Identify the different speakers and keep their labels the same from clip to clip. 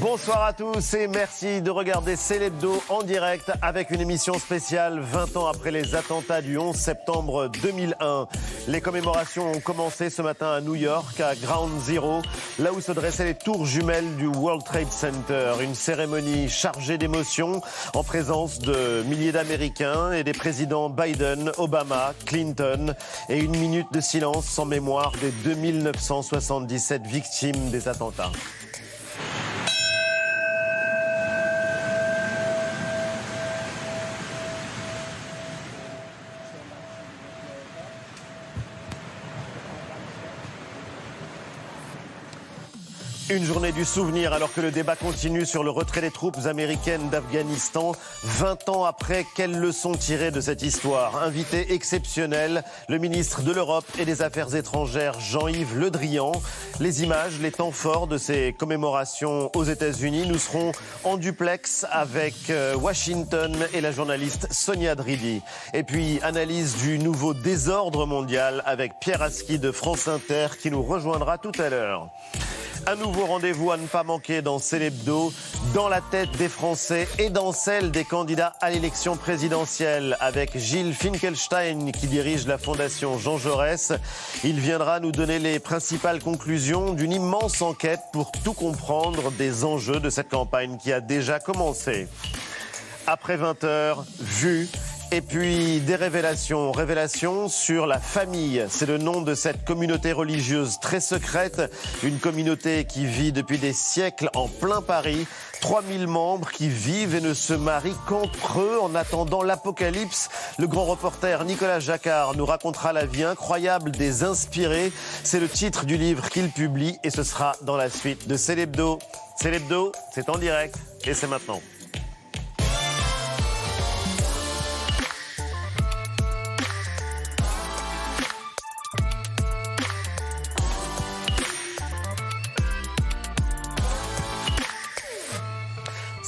Speaker 1: Bonsoir à tous et merci de regarder Célébdo en direct avec une émission spéciale 20 ans après les attentats du 11 septembre 2001. Les commémorations ont commencé ce matin à New York, à Ground Zero, là où se dressaient les tours jumelles du World Trade Center. Une cérémonie chargée d'émotions en présence de milliers d'Américains et des présidents Biden, Obama, Clinton et une minute de silence en mémoire des 2977 victimes des attentats. Une journée du souvenir alors que le débat continue sur le retrait des troupes américaines d'Afghanistan. 20 ans après, quelles leçons tirer de cette histoire? Invité exceptionnel, le ministre de l'Europe et des Affaires étrangères Jean-Yves Le Drian. Les images, les temps forts de ces commémorations aux États-Unis. Nous serons en duplex avec euh, Washington et la journaliste Sonia Dridi. Et puis, analyse du nouveau désordre mondial avec Pierre Aski de France Inter qui nous rejoindra tout à l'heure. Un nouveau rendez-vous à ne pas manquer dans Célébdo, dans la tête des Français et dans celle des candidats à l'élection présidentielle, avec Gilles Finkelstein qui dirige la fondation Jean Jaurès. Il viendra nous donner les principales conclusions d'une immense enquête pour tout comprendre des enjeux de cette campagne qui a déjà commencé. Après 20 heures, vue et puis des révélations, révélations sur la famille. C'est le nom de cette communauté religieuse très secrète, une communauté qui vit depuis des siècles en plein Paris. 3000 membres qui vivent et ne se marient qu'entre eux en attendant l'apocalypse. Le grand reporter Nicolas Jacquard nous racontera la vie incroyable des inspirés. C'est le titre du livre qu'il publie et ce sera dans la suite de Célébdo. Célébdo, c'est en direct et c'est maintenant.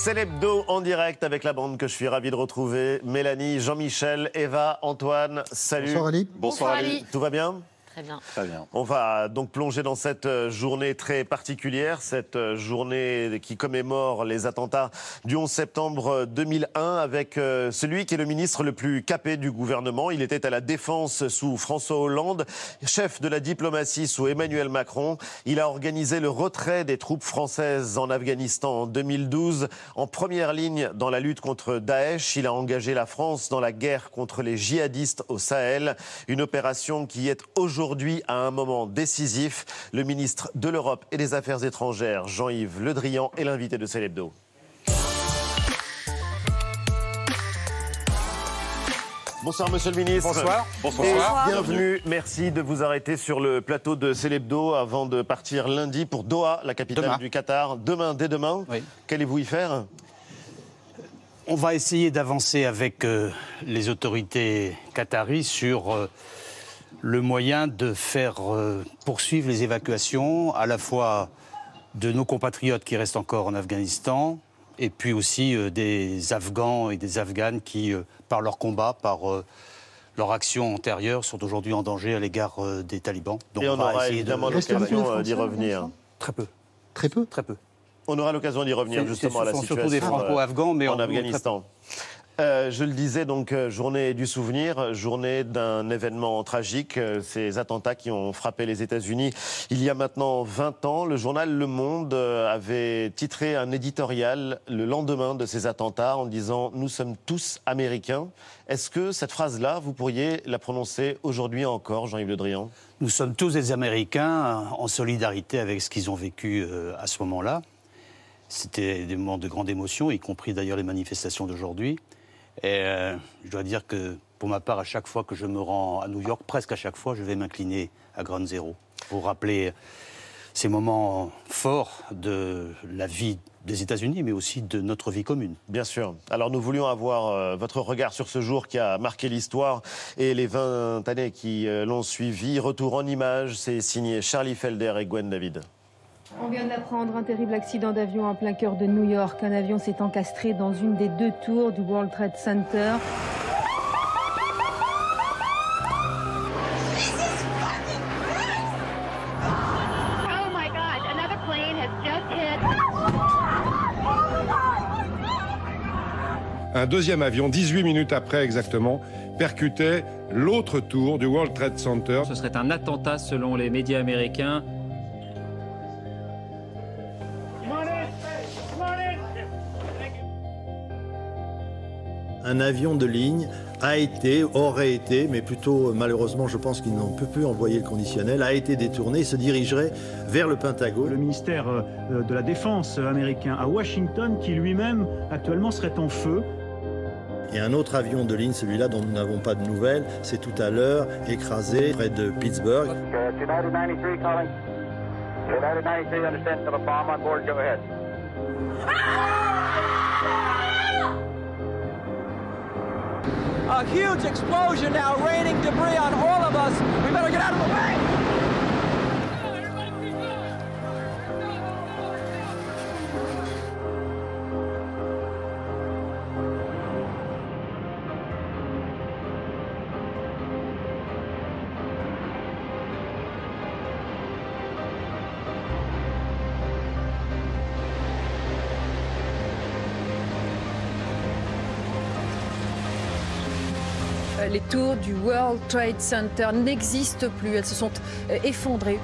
Speaker 1: C'est l'hebdo en direct avec la bande que je suis ravi de retrouver. Mélanie, Jean-Michel, Eva, Antoine, salut.
Speaker 2: Bonsoir Ali.
Speaker 3: Bonsoir, Ali.
Speaker 1: Tout va bien?
Speaker 3: Très bien.
Speaker 2: Très bien.
Speaker 1: On va donc plonger dans cette euh, journée très particulière, cette euh, journée qui commémore les attentats du 11 septembre 2001 avec euh, celui qui est le ministre le plus capé du gouvernement. Il était à la défense sous François Hollande, chef de la diplomatie sous Emmanuel Macron. Il a organisé le retrait des troupes françaises en Afghanistan en 2012 en première ligne dans la lutte contre Daesh. Il a engagé la France dans la guerre contre les djihadistes au Sahel, une opération qui est aujourd'hui aujourd'hui à un moment décisif. Le ministre de l'Europe et des Affaires étrangères, Jean-Yves Le Drian, est l'invité de Célébdo. Bonsoir Monsieur le Ministre.
Speaker 2: Bonsoir.
Speaker 1: Bonsoir. bienvenue. Merci de vous arrêter sur le plateau de Célébdo avant de partir lundi pour Doha, la capitale du Qatar. Demain, dès demain. Qu'allez-vous y faire?
Speaker 4: On va essayer d'avancer avec euh, les autorités qataries sur euh, le moyen de faire euh, poursuivre les évacuations à la fois de nos compatriotes qui restent encore en Afghanistan et puis aussi euh, des Afghans et des Afghanes qui, euh, par leur combat, par leur action antérieure, sont aujourd'hui en danger à l'égard des talibans.
Speaker 1: Donc et on, aura évidemment l'occasion d'y revenir.
Speaker 4: Très peu.
Speaker 2: Très peu
Speaker 4: Très peu.
Speaker 1: On aura l'occasion d'y revenir justement à la situation
Speaker 4: surtout des franco-afghans, mais
Speaker 1: en, Afghanistan. Euh, je le disais, donc, euh, journée du souvenir, journée d'un événement tragique, euh, ces attentats qui ont frappé les États-Unis il y a maintenant 20 ans. Le journal Le Monde avait titré un éditorial le lendemain de ces attentats en disant Nous sommes tous américains. Est-ce que cette phrase-là, vous pourriez la prononcer aujourd'hui encore, Jean-Yves Le Drian?
Speaker 4: Nous sommes tous des Américains en solidarité avec ce qu'ils ont vécu à ce moment-là. C'était des moments de grande émotion, y compris d'ailleurs les manifestations d'aujourd'hui. Et euh, je dois dire que pour ma part, à chaque fois que je me rends à New York, presque à chaque fois, je vais m'incliner à Ground Zero pour rappeler ces moments forts de la vie des États-Unis, mais aussi de notre vie commune.
Speaker 1: Bien sûr. Alors nous voulions avoir euh, votre regard sur ce jour qui a marqué l'histoire et les 20 années qui euh, l'ont suivi. Retour en images, c'est signé Charlie Felder et Gwen David.
Speaker 5: On vient d'apprendre un terrible accident d'avion en plein cœur de New York. Un avion s'est encastré dans une des deux tours du World Trade Center.
Speaker 2: Un deuxième avion, 18 minutes après exactement, percutait l'autre tour du World Trade Center.
Speaker 3: Ce serait un attentat selon les médias américains.
Speaker 6: Un avion de ligne a été, aurait été, mais plutôt malheureusement je pense qu'ils n'ont peut plus envoyer le conditionnel, a été détourné et se dirigerait vers le Pentagone.
Speaker 7: Le ministère euh, de la Défense américain à Washington qui lui-même actuellement serait en feu.
Speaker 6: Et un autre avion de ligne, celui-là dont nous n'avons pas de nouvelles, c'est tout à l'heure écrasé près de Pittsburgh.
Speaker 8: A huge explosion now raining debris on all of us. We better get out of the way.
Speaker 9: Du World Trade Center n'existent plus. Elles se sont euh, effondrées.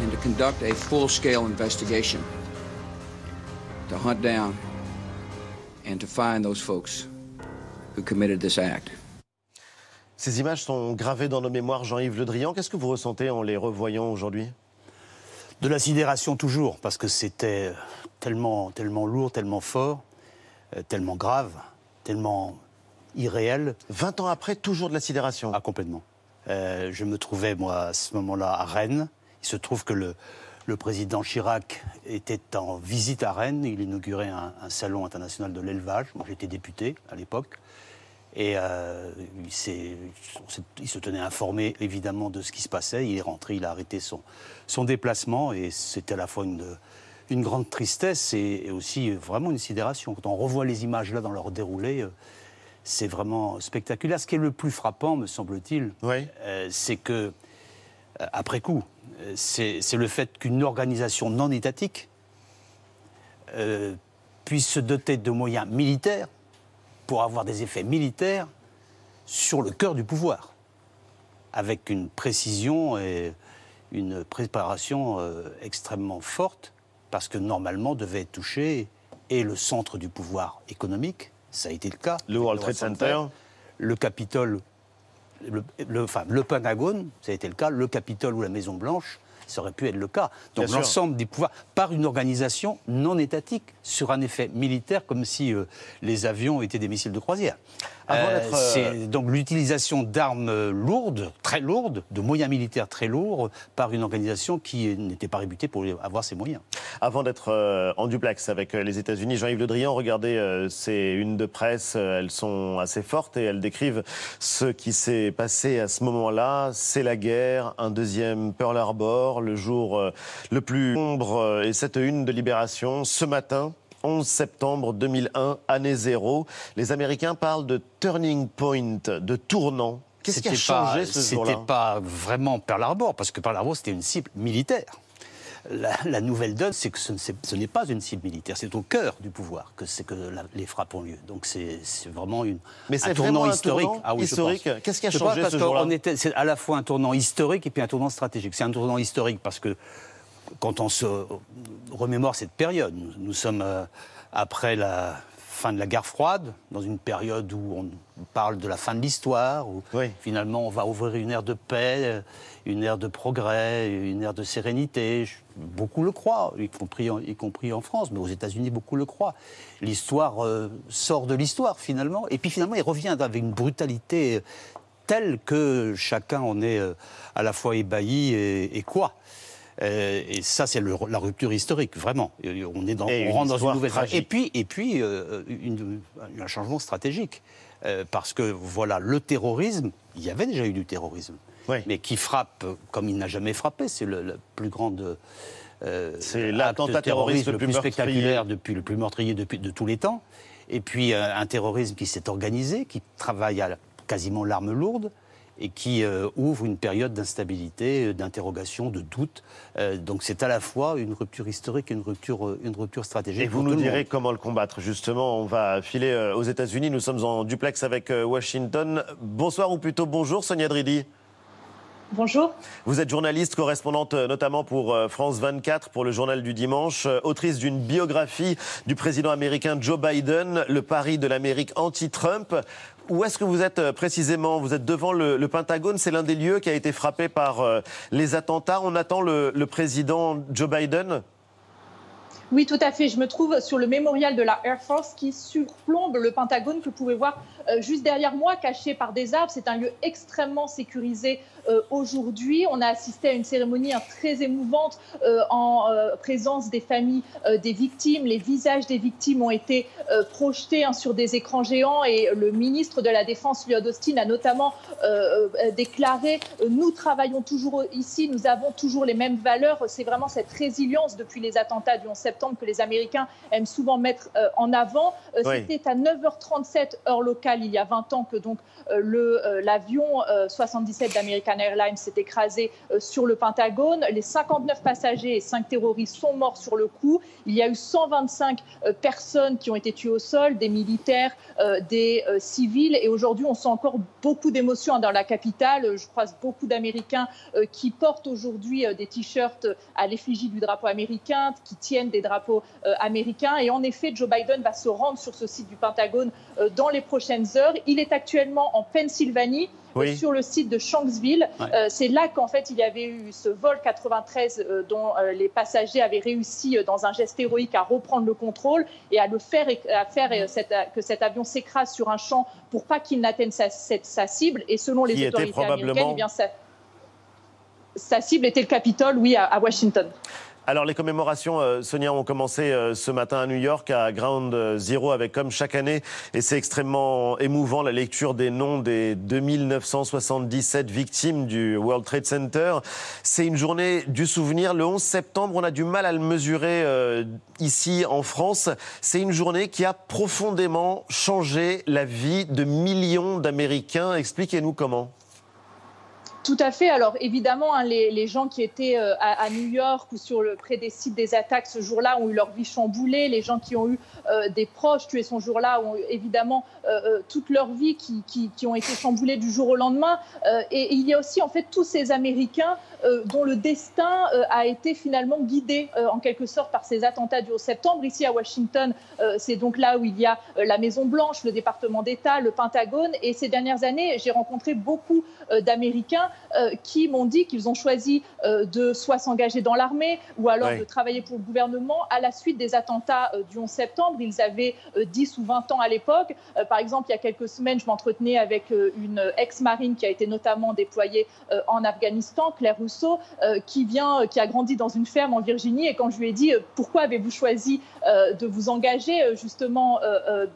Speaker 10: And to conduct a full-scale investigation to hunt down and to find those folks who committed this act.
Speaker 1: Ces images sont gravées dans nos mémoires, Jean-Yves Le Drian. Qu'est-ce que vous ressentez en les revoyant aujourd'hui?
Speaker 4: De la sidération toujours, parce que c'était tellement, tellement lourd, tellement fort, euh, tellement grave tellement irréel.
Speaker 1: 20 ans après, toujours de la sidération
Speaker 4: Ah, complètement. Euh, je me trouvais, moi, à ce moment-là, à Rennes. Il se trouve que le, le, président Chirac était en visite à Rennes. Il inaugurait un, salon international de l'élevage. Moi, j'étais député à l'époque. Et euh, il, il, se tenait informé, évidemment, de ce qui se passait. Il est rentré, il a arrêté son, son déplacement. Et c'était à la fois une une grande tristesse et, aussi vraiment une sidération. Quand on revoit les images là dans leur déroulé, euh, c'est vraiment spectaculaire. Ce qui est le plus frappant, me semble-t-il, euh, c'est que, euh, après coup, c'est le fait qu'une organisation non étatique puisse se doter de moyens militaires pour avoir des effets militaires sur le cœur du pouvoir, avec une précision et une préparation extrêmement forte parce que normalement devait être touché et le centre du pouvoir économique, ça a été le cas.
Speaker 1: Le World Trade Center.
Speaker 4: Le Capitole, le, enfin, le Pentagone, ça a été le cas. Le Capitole ou la Maison Blanche, ça aurait pu être le cas. Donc l'ensemble des pouvoirs, par une organisation non étatique, sur un effet militaire, comme si euh, les avions étaient des missiles de croisière. Euh, c'est euh, donc l'utilisation d'armes lourdes, très lourdes, de moyens militaires très lourds, par une organisation qui n'était pas rébutée pour avoir ces moyens.
Speaker 1: Avant d'être en duplex avec les États-Unis, Jean-Yves Le Drian, regardez ces unes de presse, elles sont assez fortes et elles décrivent ce qui s'est passé à ce moment-là. C'est la guerre, un deuxième Pearl Harbor, le jour le plus sombre et cette une de libération ce matin 11 septembre 2001, année zéro. Les Américains parlent de turning point, de tournant. Qu'est-ce qui a changé ce jour-là?
Speaker 4: C'était pas vraiment Pearl Harbor, parce que Pearl Harbor, c'était une cible militaire. La, nouvelle donne, c'est que ce, n'est pas une cible militaire, c'est au cœur du pouvoir que, que les frappes ont lieu. Donc c'est vraiment une,
Speaker 1: Mais un tournant historique.
Speaker 4: ah
Speaker 1: oui, historique. Qu'est-ce qui a changé ce jour-là
Speaker 4: C'est à la fois un tournant historique et puis un tournant stratégique. C'est un tournant historique parce que quand on se remémore cette période, nous, sommes euh, après la fin de la guerre froide, dans une période où on parle de la fin de l'histoire, où finalement on va ouvrir une ère de paix, euh, une ère de progrès, une ère de sérénité. Beaucoup le croient, y compris en, y compris en France, mais aux États-Unis, beaucoup le croient. L'histoire euh, sort de l'histoire finalement, et puis finalement il revient avec une brutalité telle que chacun en est à la fois ébahi et quoi. Euh, et ça, c'est la rupture historique, vraiment. On, est dans, on rentre dans une nouvelle phase. Et puis, et puis euh, un changement stratégique. Euh, parce que, voilà, le terrorisme, il y avait déjà eu du terrorisme. Mais qui frappe comme il n'a jamais frappé. C'est le, plus grande.
Speaker 1: c'est l'attentat terroriste
Speaker 4: le plus, spectaculaire depuis le plus meurtrier depuis, de tous les temps. Et puis un terrorisme qui s'est organisé, qui travaille à quasiment l'arme lourde et qui euh, ouvre une période d'instabilité, euh, d'interrogation, de doute. Euh, donc c'est à la fois une rupture historique et une rupture, une rupture stratégique.
Speaker 1: Et vous nous direz comment le combattre. Justement, on va filer aux États-Unis. Nous sommes en duplex avec Washington. Bonsoir ou plutôt bonjour, Sonia Dridi.
Speaker 11: Bonjour.
Speaker 1: Vous êtes journaliste, correspondante notamment pour France 24, pour le journal du dimanche, autrice d'une biographie du président américain Joe Biden, Le pari de l'Amérique anti-Trump. Où est-ce que vous êtes euh, précisément? Vous êtes devant le, Pentagone, c'est l'un des lieux qui a été frappé par euh, les attentats. On attend le, le président Joe Biden?
Speaker 11: Oui, tout à fait. Je me trouve sur le mémorial de la Air Force qui surplombe le Pentagone que vous pouvez voir euh, juste derrière moi, caché par des arbres. C'est un lieu extrêmement sécurisé euh, aujourd'hui. On a assisté à une cérémonie hein, très émouvante euh, en présence des familles des victimes. Les visages des victimes ont été projetés hein, sur des écrans géants et le ministre de la Défense, Lloyd Austin, a notamment déclaré Nous travaillons toujours ici, nous avons toujours les mêmes valeurs. C'est vraiment cette résilience depuis les attentats du 11 septembre que les Américains aiment souvent mettre en avant. C'était à 9h37 heure locale il y a 20 ans que donc euh, euh, l'avion 77 euh, d'American Airlines s'est écrasé sur le Pentagone. Les 59 passagers et 5 terroristes sont morts sur le coup. Il y a eu 125 personnes qui ont été tuées au sol, des militaires, des civils. Et aujourd'hui, on sent encore beaucoup d'émotions hein, dans la capitale. Je croise beaucoup d'Américains qui portent aujourd'hui des t-shirts à l'effigie du drapeau américain, qui tiennent des drapeaux américains. Et en effet, Joe Biden va se rendre sur ce site du Pentagone dans les prochaines heures. Il est actuellement en Pennsylvanie. Sur le site de Shanksville. Euh, c'est là qu'en fait il y avait eu ce vol 93 euh, dont euh, les passagers avaient réussi dans un geste héroïque à reprendre le contrôle et à le faire, à faire que cet avion s'écrase sur un champ pour pas qu'il n'atteigne sa, sa, cible. Et selon les autorités américaines, eh bien, sa, cible était le Capitole, oui, à Washington.
Speaker 1: Alors les commémorations, euh, Sonia, ont commencé euh, ce matin à New York, à Ground Zero, avec comme chaque année, et c'est extrêmement émouvant, la lecture des noms des 2977 victimes du World Trade Center. C'est une journée du souvenir. Le 11 septembre, on a du mal à le mesurer euh, ici en France. C'est une journée qui a profondément changé la vie de millions d'Américains. Expliquez-nous comment.
Speaker 11: Tout à fait. Alors évidemment, hein, les, gens qui étaient euh, à, New York ou sur le, près des sites des attaques ce jour-là ont eu leur vie chamboulée. Les gens qui ont eu euh, des proches tués ce jour-là ont eu évidemment euh, toute leur vie qui, qui, ont été chamboulées du jour au lendemain. et il y a aussi en fait tous ces Américains dont le destin a été finalement guidé en quelque sorte par ces attentats du 11 septembre. Ici à Washington, c'est donc là où il y a la Maison Blanche, le département d'État, le Pentagone. Et ces dernières années, j'ai rencontré beaucoup d'Américains euh, qui m'ont dit qu'ils ont choisi euh, de soit s'engager dans l'armée ou alors de travailler pour le gouvernement à la suite des attentats euh, du 11 septembre. Ils avaient 10 ou 20 ans à l'époque. par exemple, il y a quelques semaines, je m'entretenais avec une ex-marine qui a été notamment déployée en Afghanistan, Claire Rousseau, qui vient, qui a grandi dans une ferme en Virginie. Et quand je lui ai dit pourquoi avez-vous choisi de vous engager justement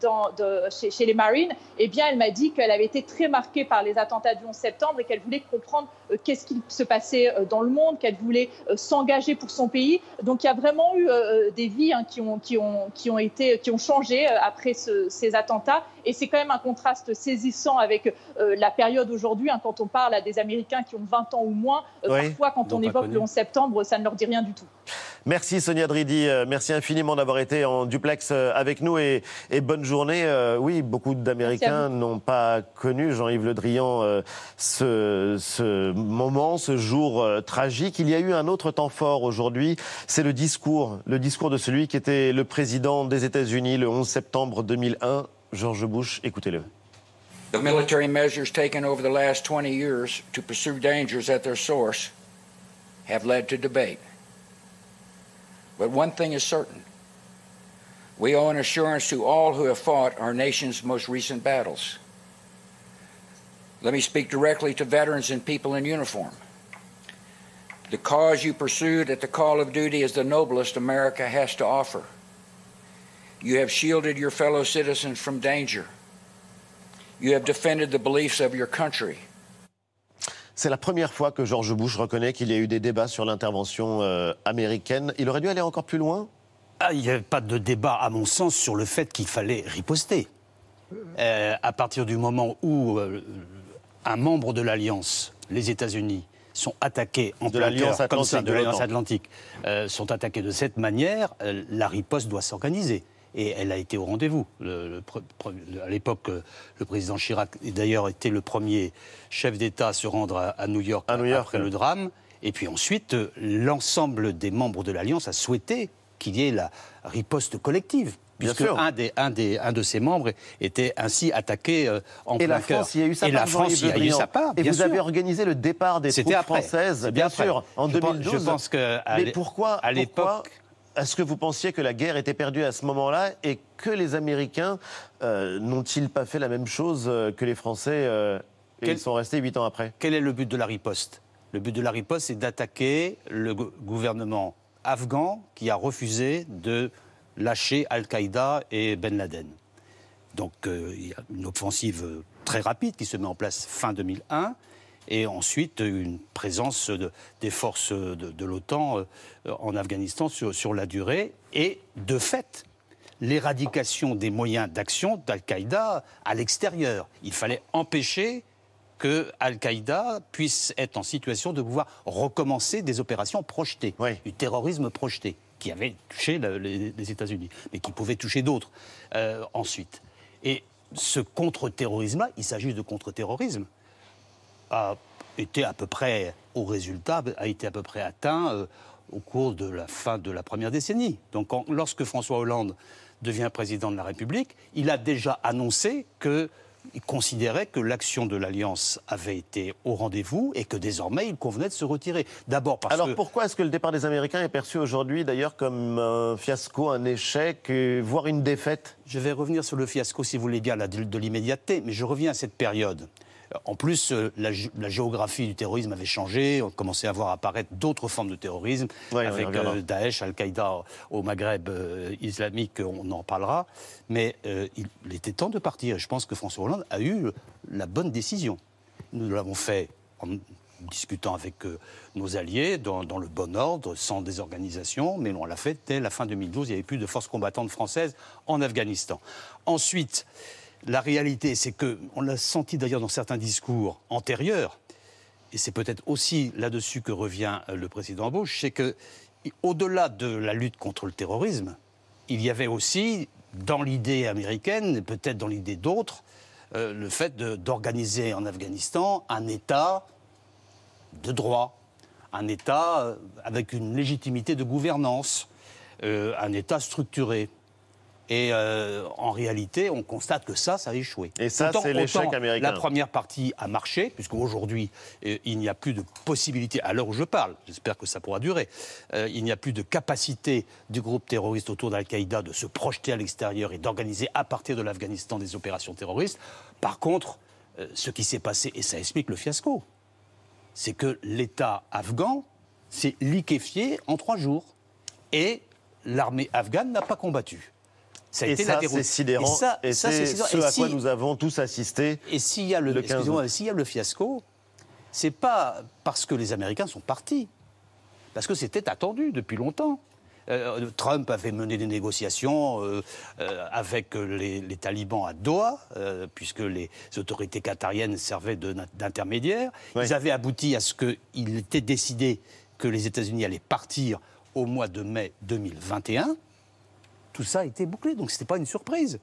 Speaker 11: dans, chez, chez, les Marines, eh bien, elle m'a dit qu'elle avait été très marquée par les attentats du 11 septembre et qu'elle voulait comprendre euh, qu'est-ce qui se passait euh, dans le monde, qu'elle voulait euh, s'engager pour son pays. Donc il y a vraiment eu des vies hein, qui, ont, qui, ont, qui, ont été, qui ont changé après ces attentats. Et c'est quand même un contraste saisissant avec la période aujourd'hui, hein, quand on parle à des Américains qui ont 20 ans ou moins. Parfois, quand on évoque le 11 septembre, ça ne leur dit rien du tout.
Speaker 1: Merci Sonia Dridi, merci infiniment d'avoir été en duplex avec nous et, bonne journée. oui, beaucoup d'Américains n'ont pas connu, Jean-Yves Le Drian, ce, ce moment, ce jour euh, tragique. Il y a eu un autre temps fort aujourd'hui, c'est le discours, le discours de celui qui était le président des États-Unis le 11 septembre 2001, George Bush. Écoutez-le.
Speaker 10: The military measures taken over the last 20 years to pursue dangers at their source have led to debate. But one thing is certain. We owe an assurance to all who have fought our nation's most recent battles. Let me speak directly to veterans and people in uniform. The cause you pursued at the call of duty is the noblest America has to offer. You have shielded your fellow citizens from danger. You have defended the beliefs of your country.
Speaker 1: C'est la première fois que George Bush reconnaît qu'il y a eu des débats sur l'intervention euh, américaine. Il aurait dû aller encore plus loin?
Speaker 4: Ah, Il n'y avait pas de débat, à mon sens, sur le fait qu'il fallait riposter. Euh, à partir du moment où euh, un membre de l'Alliance, les États-Unis, sont attaqués en
Speaker 1: De
Speaker 4: plein
Speaker 1: l'Alliance
Speaker 4: comme
Speaker 1: Atlantique,
Speaker 4: ça, de l'Alliance. Atlantique, euh, sont attaqués de cette manière, euh, la riposte doit s'organiser. Et elle a été au rendez-vous. À l'époque, euh, le président Chirac, d'ailleurs, était le premier chef d'État à se rendre à, à New York,
Speaker 1: À New York,
Speaker 4: après le drame. Et puis ensuite, euh, l'ensemble des membres de l'Alliance a souhaité qu'il y ait la riposte collective.
Speaker 1: Bien
Speaker 4: Puisque
Speaker 1: sûr.
Speaker 4: un, des, un, des, un de ses membres était ainsi attaqué euh, en
Speaker 1: Et
Speaker 4: plein
Speaker 1: la
Speaker 4: cœur.
Speaker 1: France, y a eu sa
Speaker 4: Et
Speaker 1: part.
Speaker 4: la France, y a eu sa part.
Speaker 1: Et vous
Speaker 4: sûr.
Speaker 1: avez organisé le départ des troupes
Speaker 4: après.
Speaker 1: françaises, bien
Speaker 4: après.
Speaker 1: sûr, en
Speaker 4: Je pense-
Speaker 1: 2012.
Speaker 4: je pense que à
Speaker 1: Mais pourquoi,
Speaker 4: à l'époque-
Speaker 1: est-ce que vous pensiez que la guerre était perdue à ce moment-là et que les Américains euh, n'ont-ils pas fait la même chose euh, que les Français euh, et
Speaker 4: Quel-
Speaker 1: ils sont restés huit ans après?
Speaker 4: Quel est le but de la riposte? Le but de la riposte, c'est d'attaquer le gou- gouvernement afghan qui a refusé de lâcher Al-Qaïda et Ben Laden. Donc euh, il y a une offensive très rapide qui se met en place fin 2001 et ensuite une présence de- des forces de, de l'OTAN euh, en Afghanistan sur, sur la durée et de fait l'éradication des moyens d'action d'Al-Qaïda à l'extérieur. Il fallait empêcher que Al-Qaïda puisse être en situation de pouvoir recommencer des opérations projetées, du terrorisme projeté, qui avait touché le- les, les États-Unis, mais qui pouvait toucher d'autres euh, ensuite. Et ce contre-terrorisme-là, il s'agit de contre-terrorisme, a été à peu près, au résultat, a été à peu près atteint euh, au cours de la fin de la première décennie. Donc lorsque François Hollande devient président de la République, il a déjà annoncé que il considérait que l'action de l'Alliance avait été au rendez-vous et que désormais il convenait de se retirer. D'abord parce
Speaker 1: Alors
Speaker 4: que
Speaker 1: pourquoi est-ce que le départ des Américains est perçu aujourd'hui d'ailleurs comme un fiasco, un échec, voire une défaite?
Speaker 4: Je vais revenir sur le fiasco, si vous voulez bien, là, de l'immédiateté, mais je reviens à cette période. En plus, euh, la, gé- la géographie du terrorisme avait changé, on commençait à voir apparaître d'autres formes de terrorisme,
Speaker 1: Ouais,
Speaker 4: avec euh, Daesh, Al-Qaïda au Maghreb euh, islamique, on en parlera. Mais euh, il, il était temps de partir. Je pense que François Hollande a eu la bonne décision. Nous l'avons fait en discutant avec nos alliés, dans, dans le bon ordre, sans désorganisation, mais on l'a fait dès la fin 2012. Il n'y avait plus de forces combattantes françaises en Afghanistan. Ensuite, la réalité, c'est que, on l'a senti d'ailleurs dans certains discours antérieurs, et c'est peut-être aussi là-dessus que revient euh, le président Bush, c'est que, au-delà de la lutte contre le terrorisme, il y avait aussi, dans l'idée américaine, peut-être dans l'idée d'autres, euh, le fait d'organiser en Afghanistan un État de droit, un État euh, avec une légitimité de gouvernance, un État structuré. Et euh, en réalité, on constate que ça, ça a échoué.
Speaker 1: Et ça, c'est l'échec
Speaker 4: autant
Speaker 1: américain.
Speaker 4: La première partie a marché, puisqu'aujourd'hui, euh, il n'y a plus de possibilité, à l'heure où je parle, j'espère que ça pourra durer, euh, il n'y a plus de capacité du groupe terroriste autour d'Al-Qaïda de se projeter à l'extérieur et d'organiser à partir de l'Afghanistan des opérations terroristes. Par contre, euh, ce qui s'est passé, et ça explique le fiasco, c'est que l'État afghan s'est liquéfié en trois jours. Et l'armée afghane n'a pas combattu. Ça a
Speaker 1: et
Speaker 4: été
Speaker 1: ça,
Speaker 4: la déroute.
Speaker 1: c'est sidérant.
Speaker 4: Et ça-
Speaker 1: Et
Speaker 4: ça,
Speaker 1: c'est ce
Speaker 4: Et
Speaker 1: à
Speaker 4: si-
Speaker 1: quoi nous avons tous assisté.
Speaker 4: Et s'il y a le,
Speaker 1: le 15
Speaker 4: excusez-moi,
Speaker 1: août.
Speaker 4: s'il y a le fiasco, c'est pas parce que les Américains sont partis, parce que c'était attendu depuis longtemps. Euh, Trump avait mené des négociations euh, euh, avec les, les talibans à Doha, puisque les autorités qatariennes servaient d'intermédiaires. Ils avaient abouti à ce qu'il était décidé que les États-Unis allaient partir au mois de mai 2021. Tout ça a été bouclé, donc ce n'était pas une surprise.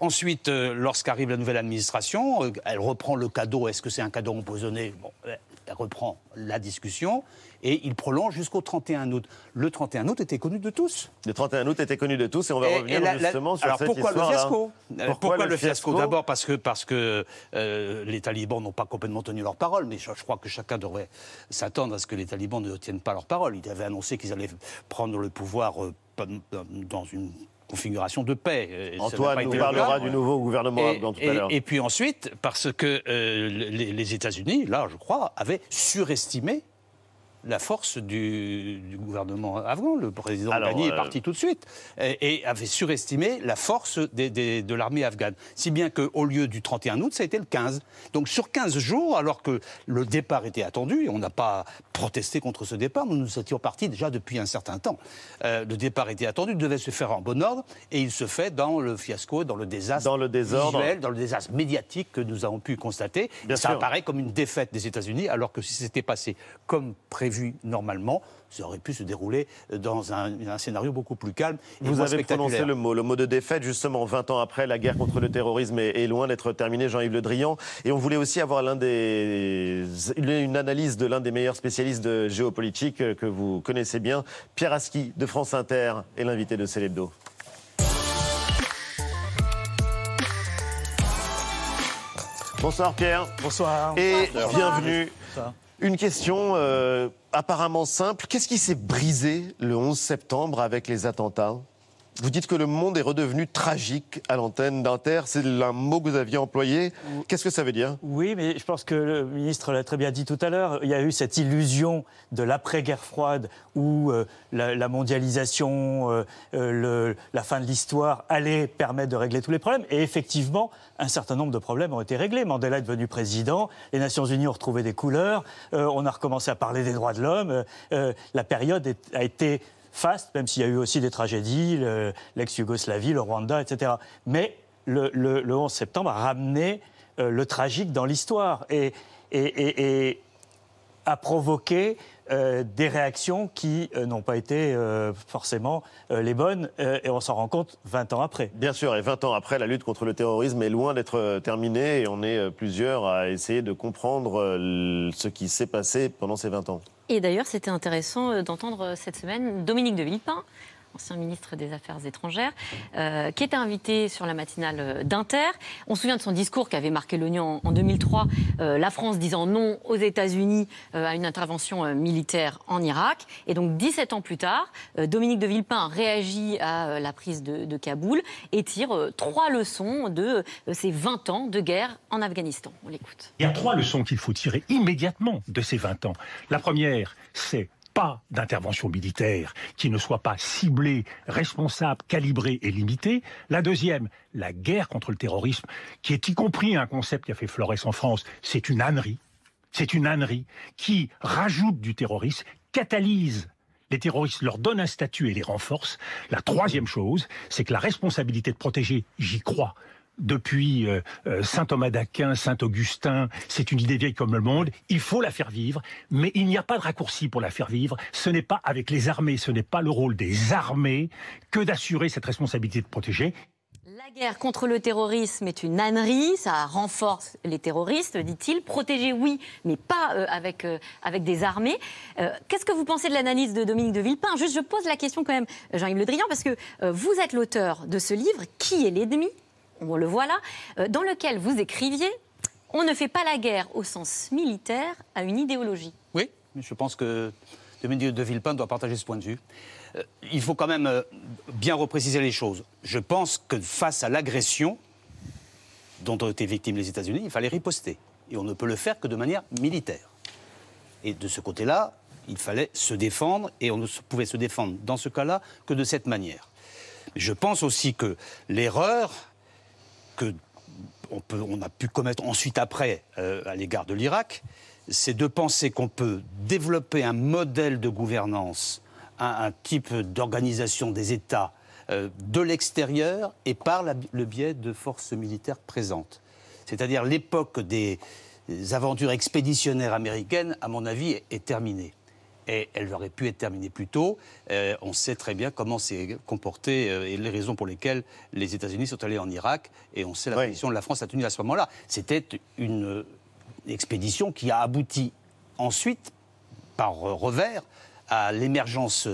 Speaker 4: Ensuite, euh, lorsqu'arrive la nouvelle administration, euh, elle reprend le cadeau. Est-ce que c'est un cadeau empoisonné? Euh, reprend la discussion et il prolonge jusqu'au 31 août. Le 31 août était connu de tous.
Speaker 1: Le 31 août était connu de tous et on va
Speaker 4: Et-
Speaker 1: revenir
Speaker 4: et la- la-
Speaker 1: justement sur
Speaker 4: alors
Speaker 1: cette
Speaker 4: pourquoi
Speaker 1: histoire
Speaker 4: le fiasco? Euh, Pourquoi, le fiasco, D'abord parce que, parce que euh, les talibans n'ont pas complètement tenu leur parole, mais je, je crois que chacun devrait s'attendre à ce que les talibans ne tiennent pas leur parole. Ils avaient annoncé qu'ils allaient prendre le pouvoir euh, dans une configuration de paix. N'a
Speaker 1: Antoine nous parlera du nouveau gouvernement
Speaker 4: Et-
Speaker 1: afghan tout
Speaker 4: et-
Speaker 1: à l'heure.
Speaker 4: Et puis ensuite, parce que euh, les, les États-Unis, là, je crois, avaient surestimé la force du, du gouvernement afghan. Le président
Speaker 1: Alors,
Speaker 4: Ghani est
Speaker 1: euh,
Speaker 4: parti tout de suite et, et avait surestimé la force des- des- de l'armée afghane. Si bien qu'au lieu du 31 août, ça a été le 15. Donc sur 15 jours, alors que le départ était attendu, et on n'a pas protesté contre ce départ, nous nous étions partis déjà depuis un certain temps. Euh, le départ était attendu, devait se faire en bon ordre, et il se fait dans le fiasco, dans le désastre
Speaker 1: Dans le désordre.
Speaker 4: visuel, dans le désastre médiatique que nous avons pu constater.
Speaker 1: Bien
Speaker 4: ça
Speaker 1: sûr.
Speaker 4: apparaît comme une défaite des États-Unis, alors que si c'était passé comme prévu normalement, ça aurait pu se dérouler dans un, un scénario beaucoup plus calme. et
Speaker 1: Vous
Speaker 4: moins
Speaker 1: avez prononcé le mot, le mot de défaite, justement, 20 ans après, la guerre contre le terrorisme est, est loin d'être terminée, Jean-Yves Le Drian. Et on voulait aussi avoir l'un des, une analyse de l'un des meilleurs spécialistes de géopolitique que vous connaissez bien, Pierre Aski de France Inter, et l'invité de Célébdo. Bonsoir Pierre.
Speaker 12: Bonsoir.
Speaker 1: Et
Speaker 12: Bonsoir.
Speaker 1: bienvenue.
Speaker 12: Bonsoir.
Speaker 1: Une question euh, apparemment simple. Qu'est-ce qui s'est brisé le 11 septembre avec les attentats? Vous dites que le monde est redevenu tragique à l'antenne d'Inter. C'est un mot que vous aviez employé. Qu'est-ce que ça veut dire?
Speaker 12: Oui, mais je pense que le ministre l'a très bien dit tout à l'heure. Il y a eu cette illusion de l'après-guerre froide où euh, la, la mondialisation, euh, euh, le- la fin de l'histoire allait permettre de régler tous les problèmes. Et effectivement, un certain nombre de problèmes ont été réglés. Mandela est devenu président, les Nations Unies ont retrouvé des couleurs, euh, on a recommencé à parler des droits de l'homme. la période est- a été faste, même s'il y a eu aussi des tragédies, le- l'ex-Yougoslavie, le Rwanda, etc. Mais le, le- le 11 septembre a ramené euh, le tragique dans l'histoire et a provoqué euh, des réactions qui euh, n'ont pas été euh, forcément euh, les bonnes, euh, et on s'en rend compte 20 ans après.
Speaker 1: Bien sûr, et 20 ans après, la lutte contre le terrorisme est loin d'être terminée et on est plusieurs à essayer de comprendre euh, ce qui s'est passé pendant ces 20 ans.
Speaker 13: Et d'ailleurs, c'était intéressant d'entendre cette semaine Dominique de Villepin, ancien ministre des Affaires étrangères, euh, qui était invité sur la matinale euh, d'Inter. On se souvient de son discours qui avait marqué l'oignon en, en 2003, euh, la France disant non aux États-Unis à une intervention militaire en Irak. Et donc, 17 ans plus tard, Dominique de Villepin réagit à la prise de, de Kaboul et tire trois leçons de ces 20 ans de guerre en Afghanistan. On l'écoute.
Speaker 14: Il y a trois leçons qu'il faut tirer immédiatement de ces 20 ans. La première, c'est pas d'intervention militaire qui ne soit pas ciblée, responsable, calibrée et limitée. La deuxième, la guerre contre le terrorisme, qui est y compris un concept qui a fait florès en France, c'est une ânerie. C'est une ânerie qui rajoute du terrorisme, catalyse les terroristes, leur donne un statut et les renforce. La troisième chose, c'est que la responsabilité de protéger, j'y crois, depuis euh, euh, saint Thomas d'Aquin, saint Augustin, c'est une idée vieille comme le monde, il faut la faire vivre, mais il n'y a pas de raccourci pour la faire vivre, ce n'est pas avec les armées, ce n'est pas le rôle des armées que d'assurer cette responsabilité de protéger.
Speaker 13: La guerre contre le terrorisme est une ânerie, ça renforce les terroristes, dit-il. Protéger, oui, mais pas euh, avec, avec des armées. Qu'est-ce que vous pensez de l'analyse de Dominique de Villepin? Juste, je pose la question quand même, Jean-Yves Le Drian, parce que vous êtes l'auteur de ce livre, Qui est l'ennemi? On le voit là, euh, dans lequel vous écriviez On ne fait pas la guerre au sens militaire à une idéologie.
Speaker 4: Oui, je pense que Dominique de Villepin doit partager ce point de vue. Euh, il faut quand même euh, bien repréciser les choses. Je pense que face à l'agression dont ont été victimes les États-Unis, il fallait riposter. Et on ne peut le faire que de manière militaire. Et de ce côté-là, il fallait se défendre, et on ne pouvait se défendre dans ce cas-là que de cette manière. Je pense aussi que l'erreur que on, a pu commettre ensuite après euh, à l'égard de l'Irak, c'est de penser qu'on peut développer un modèle de gouvernance, un, type d'organisation des États euh, de l'extérieur et par le biais de forces militaires présentes. C'est-à-dire l'époque des aventures expéditionnaires américaines, à mon avis, est terminée. Et elle aurait pu être terminée plus tôt. Euh, on sait très bien comment s'est comporté euh, et les raisons pour lesquelles les États-Unis sont allés en Irak. Et on sait la position de la France a tenue à ce moment-là. C'était une euh, expédition qui a abouti ensuite, par revers, à l'émergence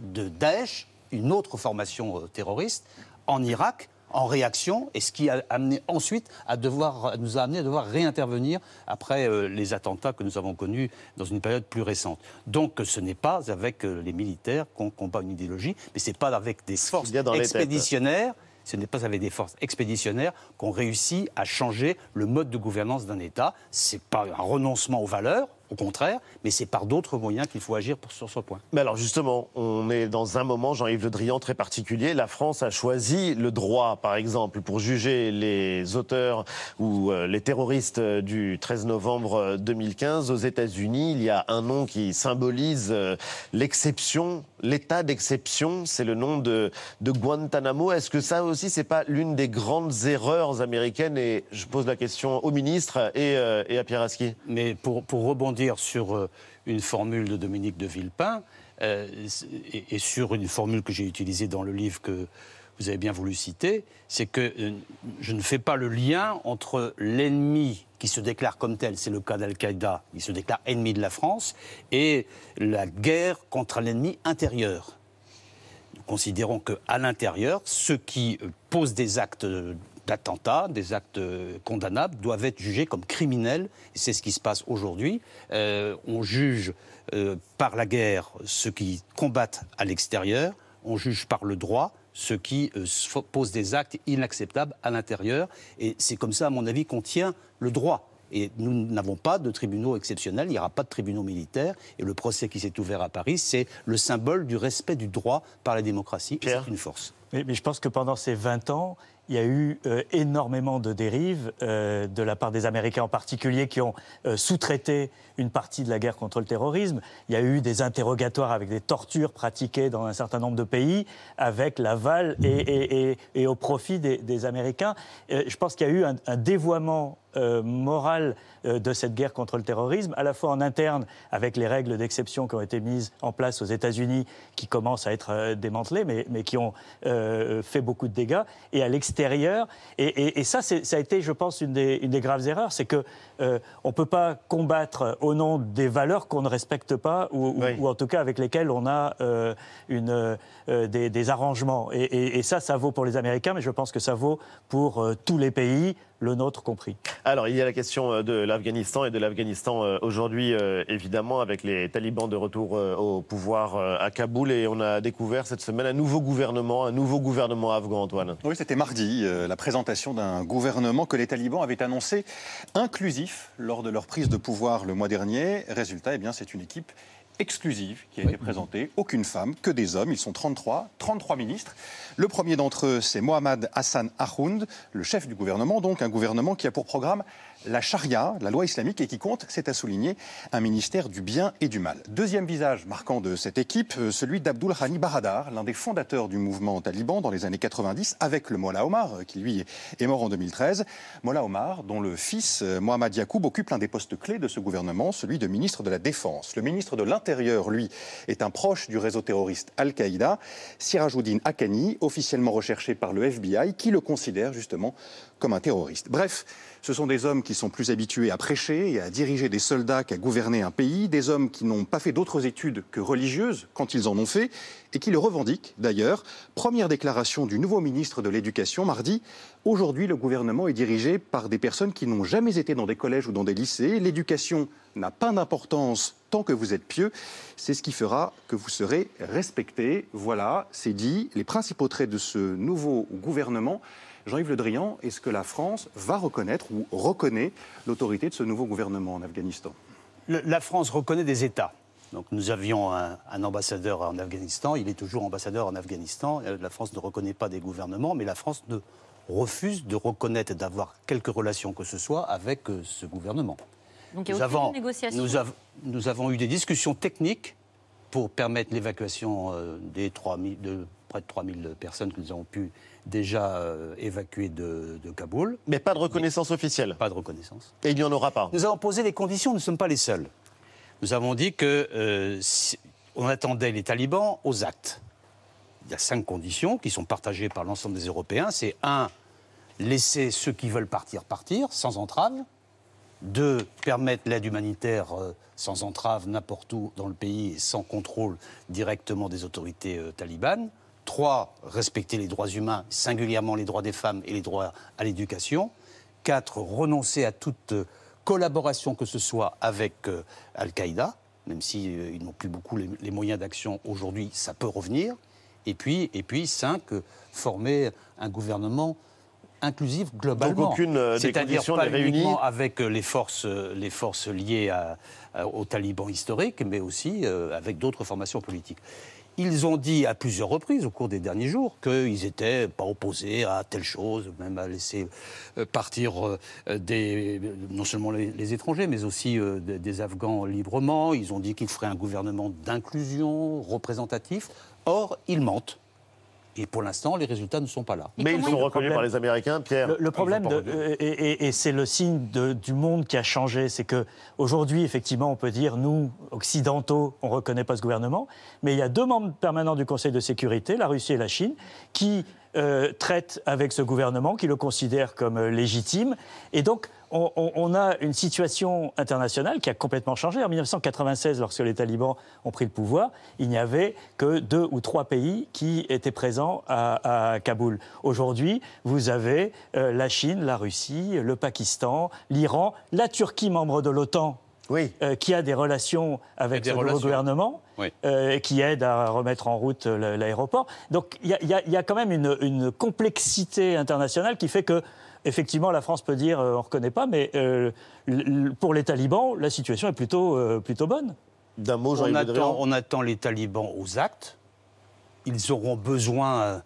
Speaker 4: de Daesh, une autre formation terroriste, en Irak, en réaction, et ce qui a amené ensuite à devoir, nous a amené à devoir réintervenir après euh, les attentats que nous avons connus dans une période plus récente. Donc ce n'est pas avec euh, les militaires qu'on combat une idéologie, mais c'est pas avec des forces
Speaker 1: dans
Speaker 4: expéditionnaires ce n'est pas avec des forces expéditionnaires qu'on réussit à changer le mode de gouvernance d'un État. Ce n'est pas un renoncement aux valeurs, au contraire, mais c'est par d'autres moyens qu'il faut agir pour, sur ce point.
Speaker 1: Mais alors justement, on est dans un moment, Jean-Yves Le Drian, très particulier. La France a choisi le droit, par exemple, pour juger les auteurs ou euh, les terroristes du 13 novembre 2015 aux États-Unis. Il y a un nom qui symbolise euh, l'exception, l'état d'exception, c'est le nom de, de Guantanamo. Est-ce que ça aussi, c'est pas l'une des grandes erreurs américaines? Et je pose la question au ministre et, euh, et à Pierre Aski.
Speaker 4: Mais pour, pour rebondir sur euh, une formule de Dominique de Villepin euh, et, sur une formule que j'ai utilisée dans le livre que vous avez bien voulu citer, c'est que euh, je ne fais pas le lien entre l'ennemi qui se déclare comme tel, c'est le cas d'Al-Qaïda, il se déclare ennemi de la France, et la guerre contre l'ennemi intérieur. Nous considérons qu'à l'intérieur, ceux qui posent des actes d'attentats, des actes condamnables, doivent être jugés comme criminels. Et c'est ce qui se passe aujourd'hui. Euh, on juge euh, par la guerre ceux qui combattent à l'extérieur, on juge par le droit ceux qui euh, posent des actes inacceptables à l'intérieur. Et c'est comme ça, à mon avis, qu'on tient le droit. Et nous n'avons pas de tribunaux exceptionnels, il n'y aura pas de tribunaux militaires. Et le procès qui s'est ouvert à Paris, c'est le symbole du respect du droit par la démocratie. C'est une force.
Speaker 12: Mais, mais, je pense que pendant ces 20 ans, il y a eu euh, énormément de dérives euh, de la part des Américains en particulier qui ont euh, sous-traité une partie de la guerre contre le terrorisme. Il y a eu des interrogatoires avec des tortures pratiquées dans un certain nombre de pays avec l'aval et, et, au profit des, Américains. je pense qu'il y a eu un dévoiement euh, morale euh, de cette guerre contre le terrorisme, à la fois en interne avec les règles d'exception qui ont été mises en place aux États-Unis, qui commencent à être euh, démantelées, mais, mais, qui ont fait beaucoup de dégâts, et à l'extérieur. Et, et, et, ça, ça a été, je pense, une des, une des graves erreurs, c'est que on ne peut pas combattre au nom des valeurs qu'on ne respecte pas, ou, oui. ou, ou, en tout cas avec lesquelles on a une, des, des, arrangements. Et, ça, ça vaut pour les Américains, mais je pense que ça vaut pour tous les pays, le nôtre compris.
Speaker 1: Alors, il y a la question de l'Afghanistan et de l'Afghanistan euh, aujourd'hui, euh, évidemment, avec les talibans de retour euh, au pouvoir à Kaboul. Et on a découvert cette semaine un nouveau gouvernement, un nouveau gouvernement afghan, Antoine.
Speaker 15: Oui, c'était mardi, la présentation d'un gouvernement que les talibans avaient annoncé inclusif lors de leur prise de pouvoir le mois dernier. Résultat, eh bien, c'est une équipe exclusive qui a été présentée. Aucune femme, que des hommes. Ils sont 33, 33 ministres. Le premier d'entre eux, c'est Mohamed Hassan Ahound, le chef du gouvernement, donc un gouvernement qui a pour programme la charia, la loi islamique, et qui compte, c'est à souligner, un ministère du bien et du mal. Deuxième visage marquant de cette équipe, euh, celui d'Abdul Hani Baradar, l'un des fondateurs du mouvement taliban dans les années 90, avec le Mollah Omar, euh, qui lui est mort en 2013. Mollah Omar, dont le fils euh, Mohamed Yacoub occupe l'un des postes clés de ce gouvernement, celui de ministre de la Défense. Le ministre de l'Intérieur, lui, est un proche du réseau terroriste Al-Qaïda, Sirajuddin Haqqani, officiellement recherché par le FBI, qui le considère justement comme un terroriste. Bref, ce sont des hommes qui sont plus habitués à prêcher et à diriger des soldats qu'à gouverner un pays, des hommes qui n'ont pas fait d'autres études que religieuses quand ils en ont fait et qui le revendiquent d'ailleurs. Première déclaration du nouveau ministre de l'Éducation mardi. Aujourd'hui, le gouvernement est dirigé par des personnes qui n'ont jamais été dans des collèges ou dans des lycées. L'éducation n'a pas d'importance tant que vous êtes pieux. C'est ce qui fera que vous serez respecté. Voilà, c'est dit. Les principaux traits de ce nouveau gouvernement. Jean-Yves Le Drian, est-ce que la France va reconnaître ou reconnaît l'autorité de ce nouveau gouvernement en Afghanistan?
Speaker 4: Le, La France reconnaît des États. Donc nous avions un, un, ambassadeur en Afghanistan, il est toujours ambassadeur en Afghanistan. La France ne reconnaît pas des gouvernements, mais la France ne refuse de reconnaître et d'avoir quelque relation que ce soit avec euh, ce gouvernement.
Speaker 13: Donc il y a nous avons, négociation
Speaker 4: nous, av nous, avons eu des discussions techniques pour permettre l'évacuation euh, des 3000, de près de 3000 personnes que nous avons pu déjà euh, évacuées de, de, Kaboul.
Speaker 1: Mais pas de reconnaissance officielle
Speaker 4: Pas de reconnaissance.
Speaker 1: Et il n'y en aura pas
Speaker 4: Nous avons posé les conditions, nous ne sommes pas les seuls. Nous avons dit que euh, si, on attendait les talibans aux actes. Il y a cinq conditions qui sont partagées par l'ensemble des Européens. C'est un, laisser ceux qui veulent partir partir sans entrave. Deux, permettre l'aide humanitaire euh, sans entrave n'importe où dans le pays et sans contrôle directement des autorités euh, talibanes. Trois, respecter les droits humains, singulièrement les droits des femmes et les droits à l'éducation. Quatre, renoncer à toute euh, collaboration que ce soit avec euh, Al-Qaïda, même s'ils si, euh, n'ont plus beaucoup les, les moyens d'action aujourd'hui, ça peut revenir. Et puis, et puis cinq, former un gouvernement inclusive globalement.
Speaker 1: Donc aucune euh, des
Speaker 4: C'est-à-dire
Speaker 1: conditions
Speaker 4: pas
Speaker 1: n'est réunie.
Speaker 4: uniquement avec les forces, les forces liées à- à- aux talibans historiques, mais aussi avec d'autres formations politiques. Ils ont dit à plusieurs reprises au cours des derniers jours qu'ils n'étaient pas opposés à telle chose, même à laisser euh, partir euh, des, non seulement les, étrangers, mais aussi euh, des, des Afghans librement. Ils ont dit qu'ils feraient un gouvernement d'inclusion représentatif. Or, ils mentent. Et pour l'instant, les résultats ne sont pas là.
Speaker 1: Mais ils sont reconnus par les Américains, Pierre.
Speaker 12: Le, le problème, de- euh, et, et- et c'est le signe de- du monde qui a changé, c'est que aujourd'hui, effectivement, on peut dire nous, occidentaux, on ne reconnaît pas ce gouvernement, mais il y a deux membres permanents du Conseil de sécurité, la Russie et la Chine, qui euh, traitent avec ce gouvernement, qui le considèrent comme euh, légitime, et donc on, a une situation internationale qui a complètement changé. En 1996, lorsque les talibans ont pris le pouvoir, il n'y avait que deux ou trois pays qui étaient présents à, à Kaboul. Aujourd'hui, vous avez euh, la Chine, la Russie, le Pakistan, l'Iran, la Turquie, membre de l'OTAN. euh, qui a des relations avec
Speaker 4: Des relations.
Speaker 12: gouvernement,
Speaker 4: Oui.
Speaker 12: euh, et qui aide à remettre en route le- l'aéroport. Donc il y, a- y y quand même une, une complexité internationale qui fait que, effectivement, la France peut dire euh, on ne reconnaît pas, mais euh, pour les talibans, la situation est plutôt, euh, plutôt bonne.
Speaker 1: D'un mot,
Speaker 4: on attend, on attend les talibans aux actes. Ils auront besoin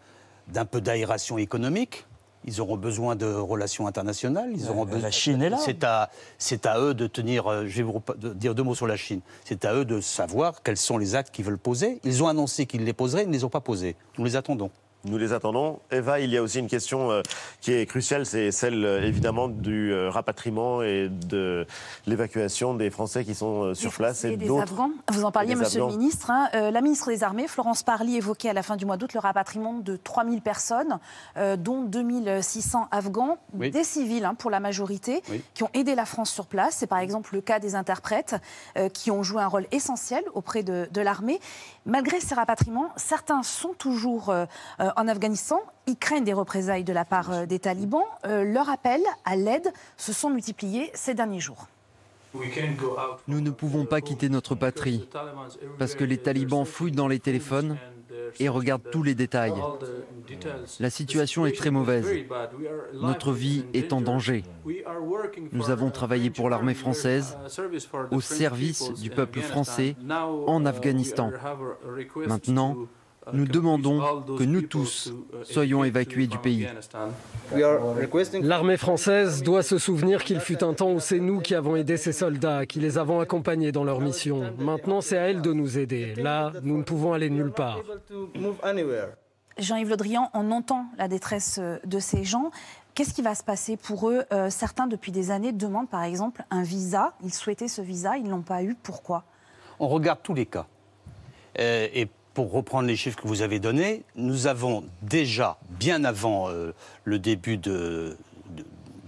Speaker 4: d'un peu d'aération économique. Ils auront besoin de relations internationales. Ils auront
Speaker 12: la
Speaker 4: besoin-
Speaker 12: Chine est là.
Speaker 4: C'est à, c'est à eux de tenir. Je vais vous dire deux mots sur la Chine. C'est à eux de savoir quels sont les actes qu'ils veulent poser. Ils ont annoncé qu'ils les poseraient, ils ne les ont pas posés. Nous les attendons.
Speaker 1: Nous les attendons. Eva, il y a aussi une question euh, qui est cruciale, c'est celle euh, évidemment du euh, rapatriement et de l'évacuation des Français qui sont sur place et
Speaker 16: des
Speaker 1: d'autres.
Speaker 16: Afghans. Vous en parliez, monsieur
Speaker 1: Afghans.
Speaker 16: le ministre. hein. Euh, la ministre des Armées, Florence Parly, évoquait à la fin du mois d'août le rapatriement de 3000 personnes, euh, dont 2600 Afghans,
Speaker 17: Oui.
Speaker 16: des civils hein, pour la majorité,
Speaker 17: Oui.
Speaker 16: qui ont aidé la France sur place. C'est par exemple le cas des interprètes euh, qui ont joué un rôle essentiel auprès de, de l'armée. Malgré ces rapatriements, certains sont toujours euh, euh, en Afghanistan. Ils craignent des représailles de la part euh, des talibans. Euh, leurs appels à l'aide se sont multipliés ces derniers jours.
Speaker 17: Nous ne pouvons pas quitter notre patrie parce que les talibans fouillent dans les téléphones et regardent tous les détails. La situation est très mauvaise. Notre vie est en danger. Nous avons travaillé pour l'armée française, au service du peuple français, en Afghanistan. Maintenant, nous demandons que nous tous soyons évacués du pays.
Speaker 18: L'armée française doit se souvenir qu'il fut un temps où c'est nous qui avons aidé ces soldats, qui les avons accompagnés dans leur mission. Maintenant, c'est à elle de nous aider. Là, nous ne pouvons aller nulle part.
Speaker 16: Jean-Yves Le Drian, on entend la détresse euh, de ces gens. Qu'est-ce qui va se passer pour eux? Euh, Certains, depuis des années, demandent par exemple un visa. Ils souhaitaient ce visa, ils ne l'ont pas eu. Pourquoi?
Speaker 4: On regarde tous les cas. Euh, et pour reprendre les chiffres que vous avez donnés, nous avons déjà, bien avant euh, le début de,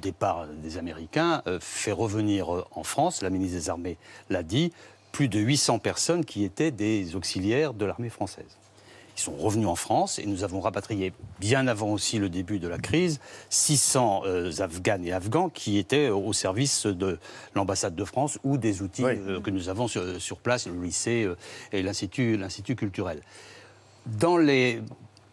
Speaker 4: départ des Américains, euh, fait revenir euh, en France, la ministre des Armées l'a dit, plus de 800 personnes qui étaient des auxiliaires de l'armée française. Ils sont revenus en France et nous avons rapatrié, bien avant aussi le début de la crise, 600 euh, Afghanes et Afghans qui étaient au service de l'ambassade de France ou des outils euh, que nous avons sur, sur place, le lycée euh, et l'Institut l'Institut culturel. Dans les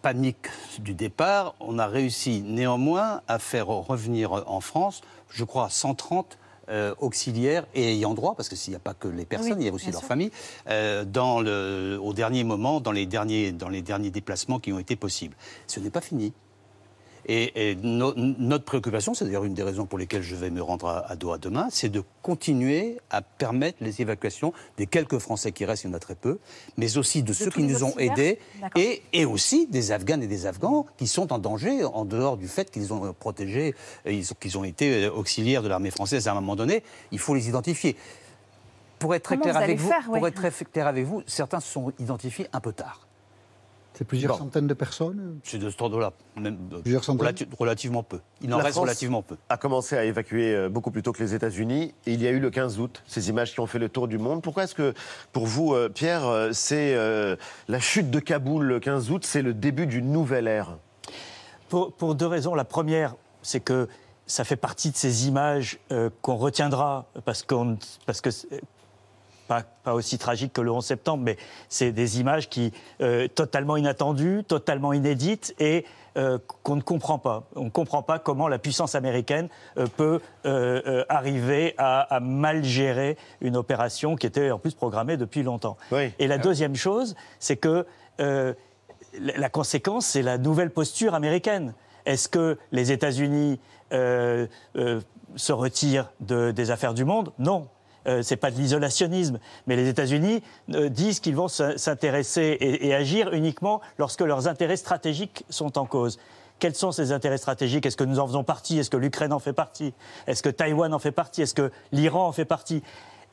Speaker 4: paniques du départ, on a réussi néanmoins à faire revenir en France, je crois, 130 euh, auxiliaires et ayant droit, parce que s'il n'y a pas que les personnes,
Speaker 16: Oui,
Speaker 4: il y a aussi leurs familles, euh, dans le, au dernier moment, dans les derniers, dans les derniers déplacements qui ont été possibles. Ce n'est pas fini. Et, et no- notre préoccupation, c'est d'ailleurs une des raisons pour lesquelles je vais me rendre à, à Doha demain, c'est de continuer à permettre les évacuations des quelques Français qui restent, il y en a très peu, mais aussi de, ceux qui nous ont aidés, et, et aussi des Afghanes et des Afghans qui sont en danger, en dehors du fait qu'ils ont protégé, euh, qu'ils ont été euh, auxiliaires de l'armée française à un moment donné. Il faut les identifier. Pour être très clair
Speaker 16: allez
Speaker 4: avec vous,
Speaker 16: faire, ouais.
Speaker 4: pour être très clair avec vous, certains se sont identifiés un peu tard.
Speaker 19: C'est plusieurs
Speaker 4: Bon.
Speaker 19: centaines de personnes?
Speaker 4: C'est de cet ordre-là, euh,
Speaker 19: Plusieurs centaines
Speaker 4: relati- relativement peu. Il en
Speaker 1: La
Speaker 4: reste
Speaker 1: France
Speaker 4: relativement peu.
Speaker 1: a commencé à évacuer euh, beaucoup plus tôt que les États-Unis. Il y a eu le 15 août, ces images qui ont fait le tour du monde. Pourquoi est-ce que, pour vous, euh, Pierre, c'est euh, la chute de Kaboul le 15 août, c'est le début d'une nouvelle ère?
Speaker 12: Pour, pour deux raisons. La première, c'est que ça fait partie de ces images euh, qu'on retiendra parce, qu'on, parce que pas, pas aussi tragique que le 11 septembre, mais c'est des images qui euh, totalement inattendues, totalement inédites et euh, qu'on ne comprend pas. On ne comprend pas comment la puissance américaine euh, peut euh, arriver à, à mal gérer une opération qui était en plus programmée depuis longtemps. Et la deuxième chose, c'est que la conséquence, c'est la nouvelle posture américaine. Est-ce que les États-Unis se retirent de- des affaires du monde? Non. Euh, c'est pas de l'isolationnisme, mais les États-Unis euh, disent qu'ils vont s'intéresser et, et agir uniquement lorsque leurs intérêts stratégiques sont en cause. Quels sont ces intérêts stratégiques? Est-ce que nous en faisons partie? Est-ce que l'Ukraine en fait partie? Est-ce que Taïwan en fait partie? Est-ce que l'Iran en fait partie?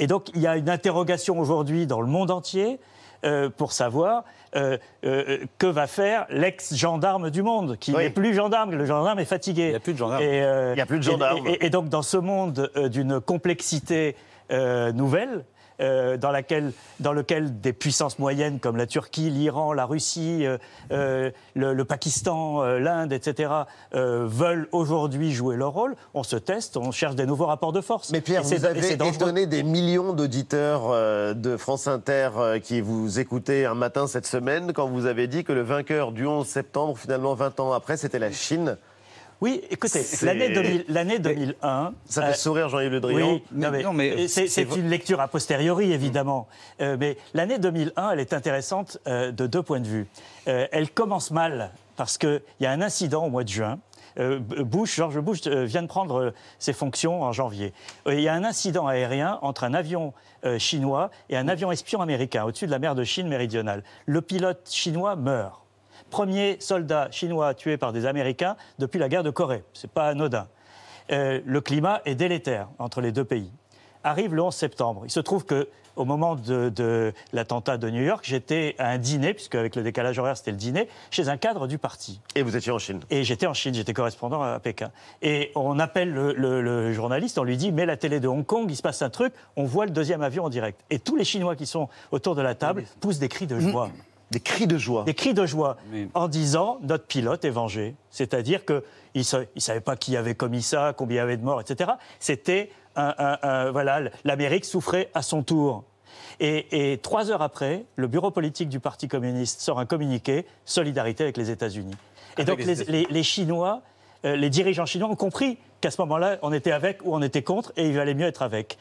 Speaker 12: Et donc il y a une interrogation aujourd'hui dans le monde entier euh, pour savoir euh, euh, que va faire l'ex-gendarme du monde, qui n'est plus gendarme, le gendarme est fatigué. Il n'y a plus de gendarme.
Speaker 1: Il n'y a plus de gendarme.
Speaker 12: Et, et donc dans ce monde d'une complexité euh, nouvelle, euh, dans, laquelle, dans lequel des puissances moyennes comme la Turquie, l'Iran, la Russie, euh, le, le Pakistan, l'Inde, etc., veulent aujourd'hui jouer leur rôle, on se teste, on cherche des nouveaux rapports de force.
Speaker 1: Mais Pierre, vous avez étonné des millions d'auditeurs de France Inter qui vous écoutaient un matin cette semaine quand vous avez dit que le vainqueur du 11 septembre, finalement 20 ans après, c'était la Chine.
Speaker 12: Oui, écoutez, l'année 2000 l'année 2001.
Speaker 1: Ça fait sourire Jean-Yves Le Drian.
Speaker 12: Oui, non, mais,
Speaker 1: Non, mais
Speaker 12: et c'est une lecture a posteriori, évidemment. Euh, mais l'année 2001, elle est intéressante euh, de deux points de vue. Euh, elle commence mal parce qu'il y a un incident au mois de juin. Euh, Bush, George Bush euh, vient de prendre euh, ses fonctions en janvier. Euh, Il y a un incident aérien entre un avion euh, chinois et un avion espion américain au-dessus de la mer de Chine méridionale. Le pilote chinois meurt. Premier soldat chinois tué par des Américains depuis la guerre de Corée. C'est pas anodin. Euh, le climat est délétère entre les deux pays. Arrive le 11 septembre. Il se trouve que au moment de, de l'attentat de New York, j'étais à un dîner, puisque avec le décalage horaire c'était le dîner, chez un cadre du parti.
Speaker 1: Et vous étiez en Chine
Speaker 12: Et j'étais en Chine, j'étais correspondant à Pékin. Et on appelle le, le- le journaliste, on lui dit mets la télé de Hong Kong, il se passe un truc, on voit le deuxième avion en direct. Et tous les Chinois qui sont autour de la table poussent des cris de joie.
Speaker 1: Des cris de joie
Speaker 12: Des cris de joie en disant notre pilote est vengé. C'est-à-dire qu'ils ne savaient pas qui avait commis ça, combien il y avait de morts, etc. C'était un, un- un- voilà, l'Amérique souffrait à son tour. Et, et trois heures après, le bureau politique du Parti communiste sort un communiqué solidarité avec les États-Unis. Et
Speaker 4: Avec
Speaker 12: donc
Speaker 4: les
Speaker 12: Chinois, euh, les dirigeants chinois ont compris qu'à ce moment-là, on était avec ou on était contre, et il valait mieux être avec.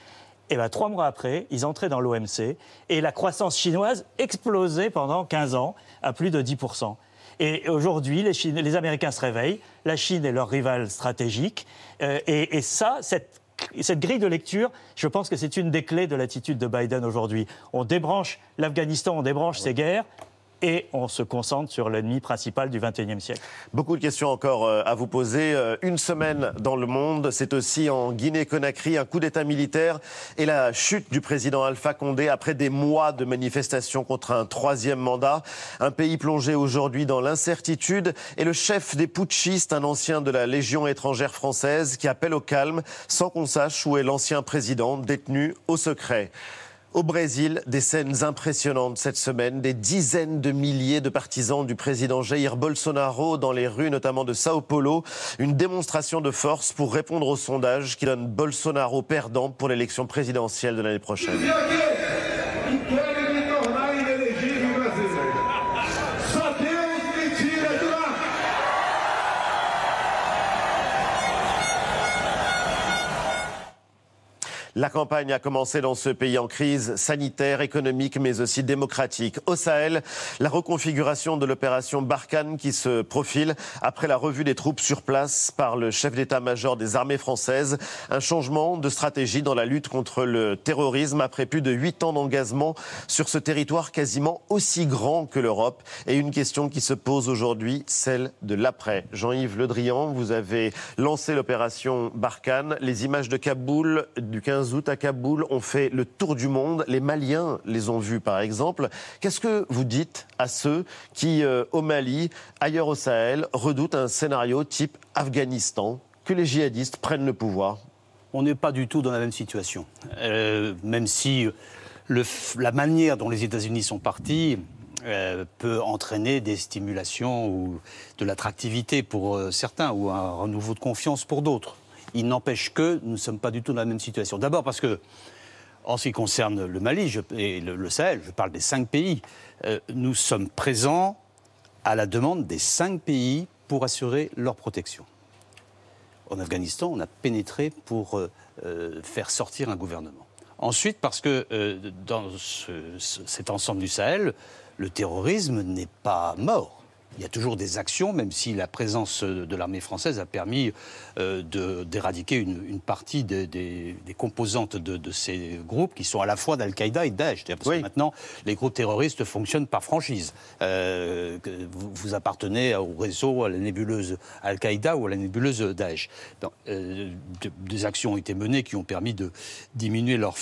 Speaker 12: Et bien, trois mois après, ils entraient dans l'OMC et la croissance chinoise explosait pendant 15 ans à plus de 10%. Et aujourd'hui, les, Chine- les Américains se réveillent, la Chine est leur rival stratégique, euh, et, et ça, cette, cette grille de lecture, je pense que c'est une des clés de l'attitude de Biden aujourd'hui. On débranche l'Afghanistan, on débranche ses guerres, et on se concentre sur l'ennemi principal du XXIe siècle.
Speaker 1: Beaucoup de questions encore euh, à vous poser. Euh, Une semaine dans le monde, c'est aussi en Guinée-Conakry un coup d'État militaire et la chute du président Alpha Condé après des mois de manifestations contre un troisième mandat. Un pays plongé aujourd'hui dans l'incertitude et le chef des putschistes, un ancien de la Légion étrangère française, qui appelle au calme sans qu'on sache où est l'ancien président détenu au secret. Au Brésil, des scènes impressionnantes cette semaine, des dizaines de milliers de partisans du président Jair Bolsonaro dans les rues notamment de Sao Paulo, une démonstration de force pour répondre au sondage qui donne Bolsonaro perdant pour l'élection présidentielle de l'année prochaine. La campagne a commencé dans ce pays en crise sanitaire, économique, mais aussi démocratique. Au Sahel, la reconfiguration de l'opération Barkhane qui se profile après la revue des troupes sur place par le chef d'état-major des armées françaises. Un changement de stratégie dans la lutte contre le terrorisme après plus de huit ans d'engagement sur ce territoire quasiment aussi grand que l'Europe. Et une question qui se pose aujourd'hui, celle de l'après. Jean-Yves Le Drian, vous avez lancé l'opération Barkhane. Les images de Kaboul du 15 août à Kaboul ont fait le tour du monde. Les Maliens les ont vus, par exemple. Qu'est-ce que vous dites à ceux qui, euh, au Mali, ailleurs au Sahel, redoutent un scénario type Afghanistan, que les djihadistes prennent le pouvoir?
Speaker 4: On n'est pas du tout dans la même situation. Euh, même si f- la manière dont les États-Unis sont partis euh, peut entraîner des stimulations ou de l'attractivité pour euh, certains ou un renouveau de confiance pour d'autres. Il n'empêche que nous ne sommes pas du tout dans la même situation. D'abord parce que, en ce qui concerne le Mali et le, Sahel, je parle des cinq pays, euh, nous sommes présents à la demande des cinq pays pour assurer leur protection. En Afghanistan, on a pénétré pour euh, euh, faire sortir un gouvernement. Ensuite, parce que dans ce- ce- cet ensemble du Sahel, le terrorisme n'est pas mort. Il y a toujours des actions, même si la présence de l'armée française a permis euh, d'éradiquer une, une partie des, des- des composantes de, de ces groupes qui sont à la fois d'Al-Qaïda et de Daesh. Parce que maintenant, les groupes terroristes fonctionnent par franchise. Euh, vous, vous appartenez au réseau, à la nébuleuse Al-Qaïda ou à la nébuleuse Daesh. Donc, euh, de- des actions ont été menées qui ont permis de diminuer leur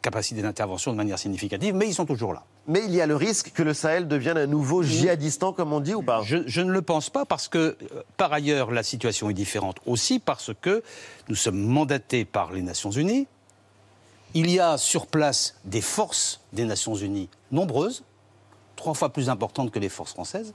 Speaker 4: capacité d'intervention de manière significative, mais ils sont toujours là.
Speaker 1: Mais il y a le risque que le Sahel devienne un nouveau djihadistan, comme on dit, ou pas
Speaker 4: je, je ne le pense pas parce que, euh, par ailleurs, la situation est différente aussi parce que nous sommes mandatés par les Nations Unies. Il y a sur place des forces des Nations Unies nombreuses, trois fois plus importantes que les forces françaises.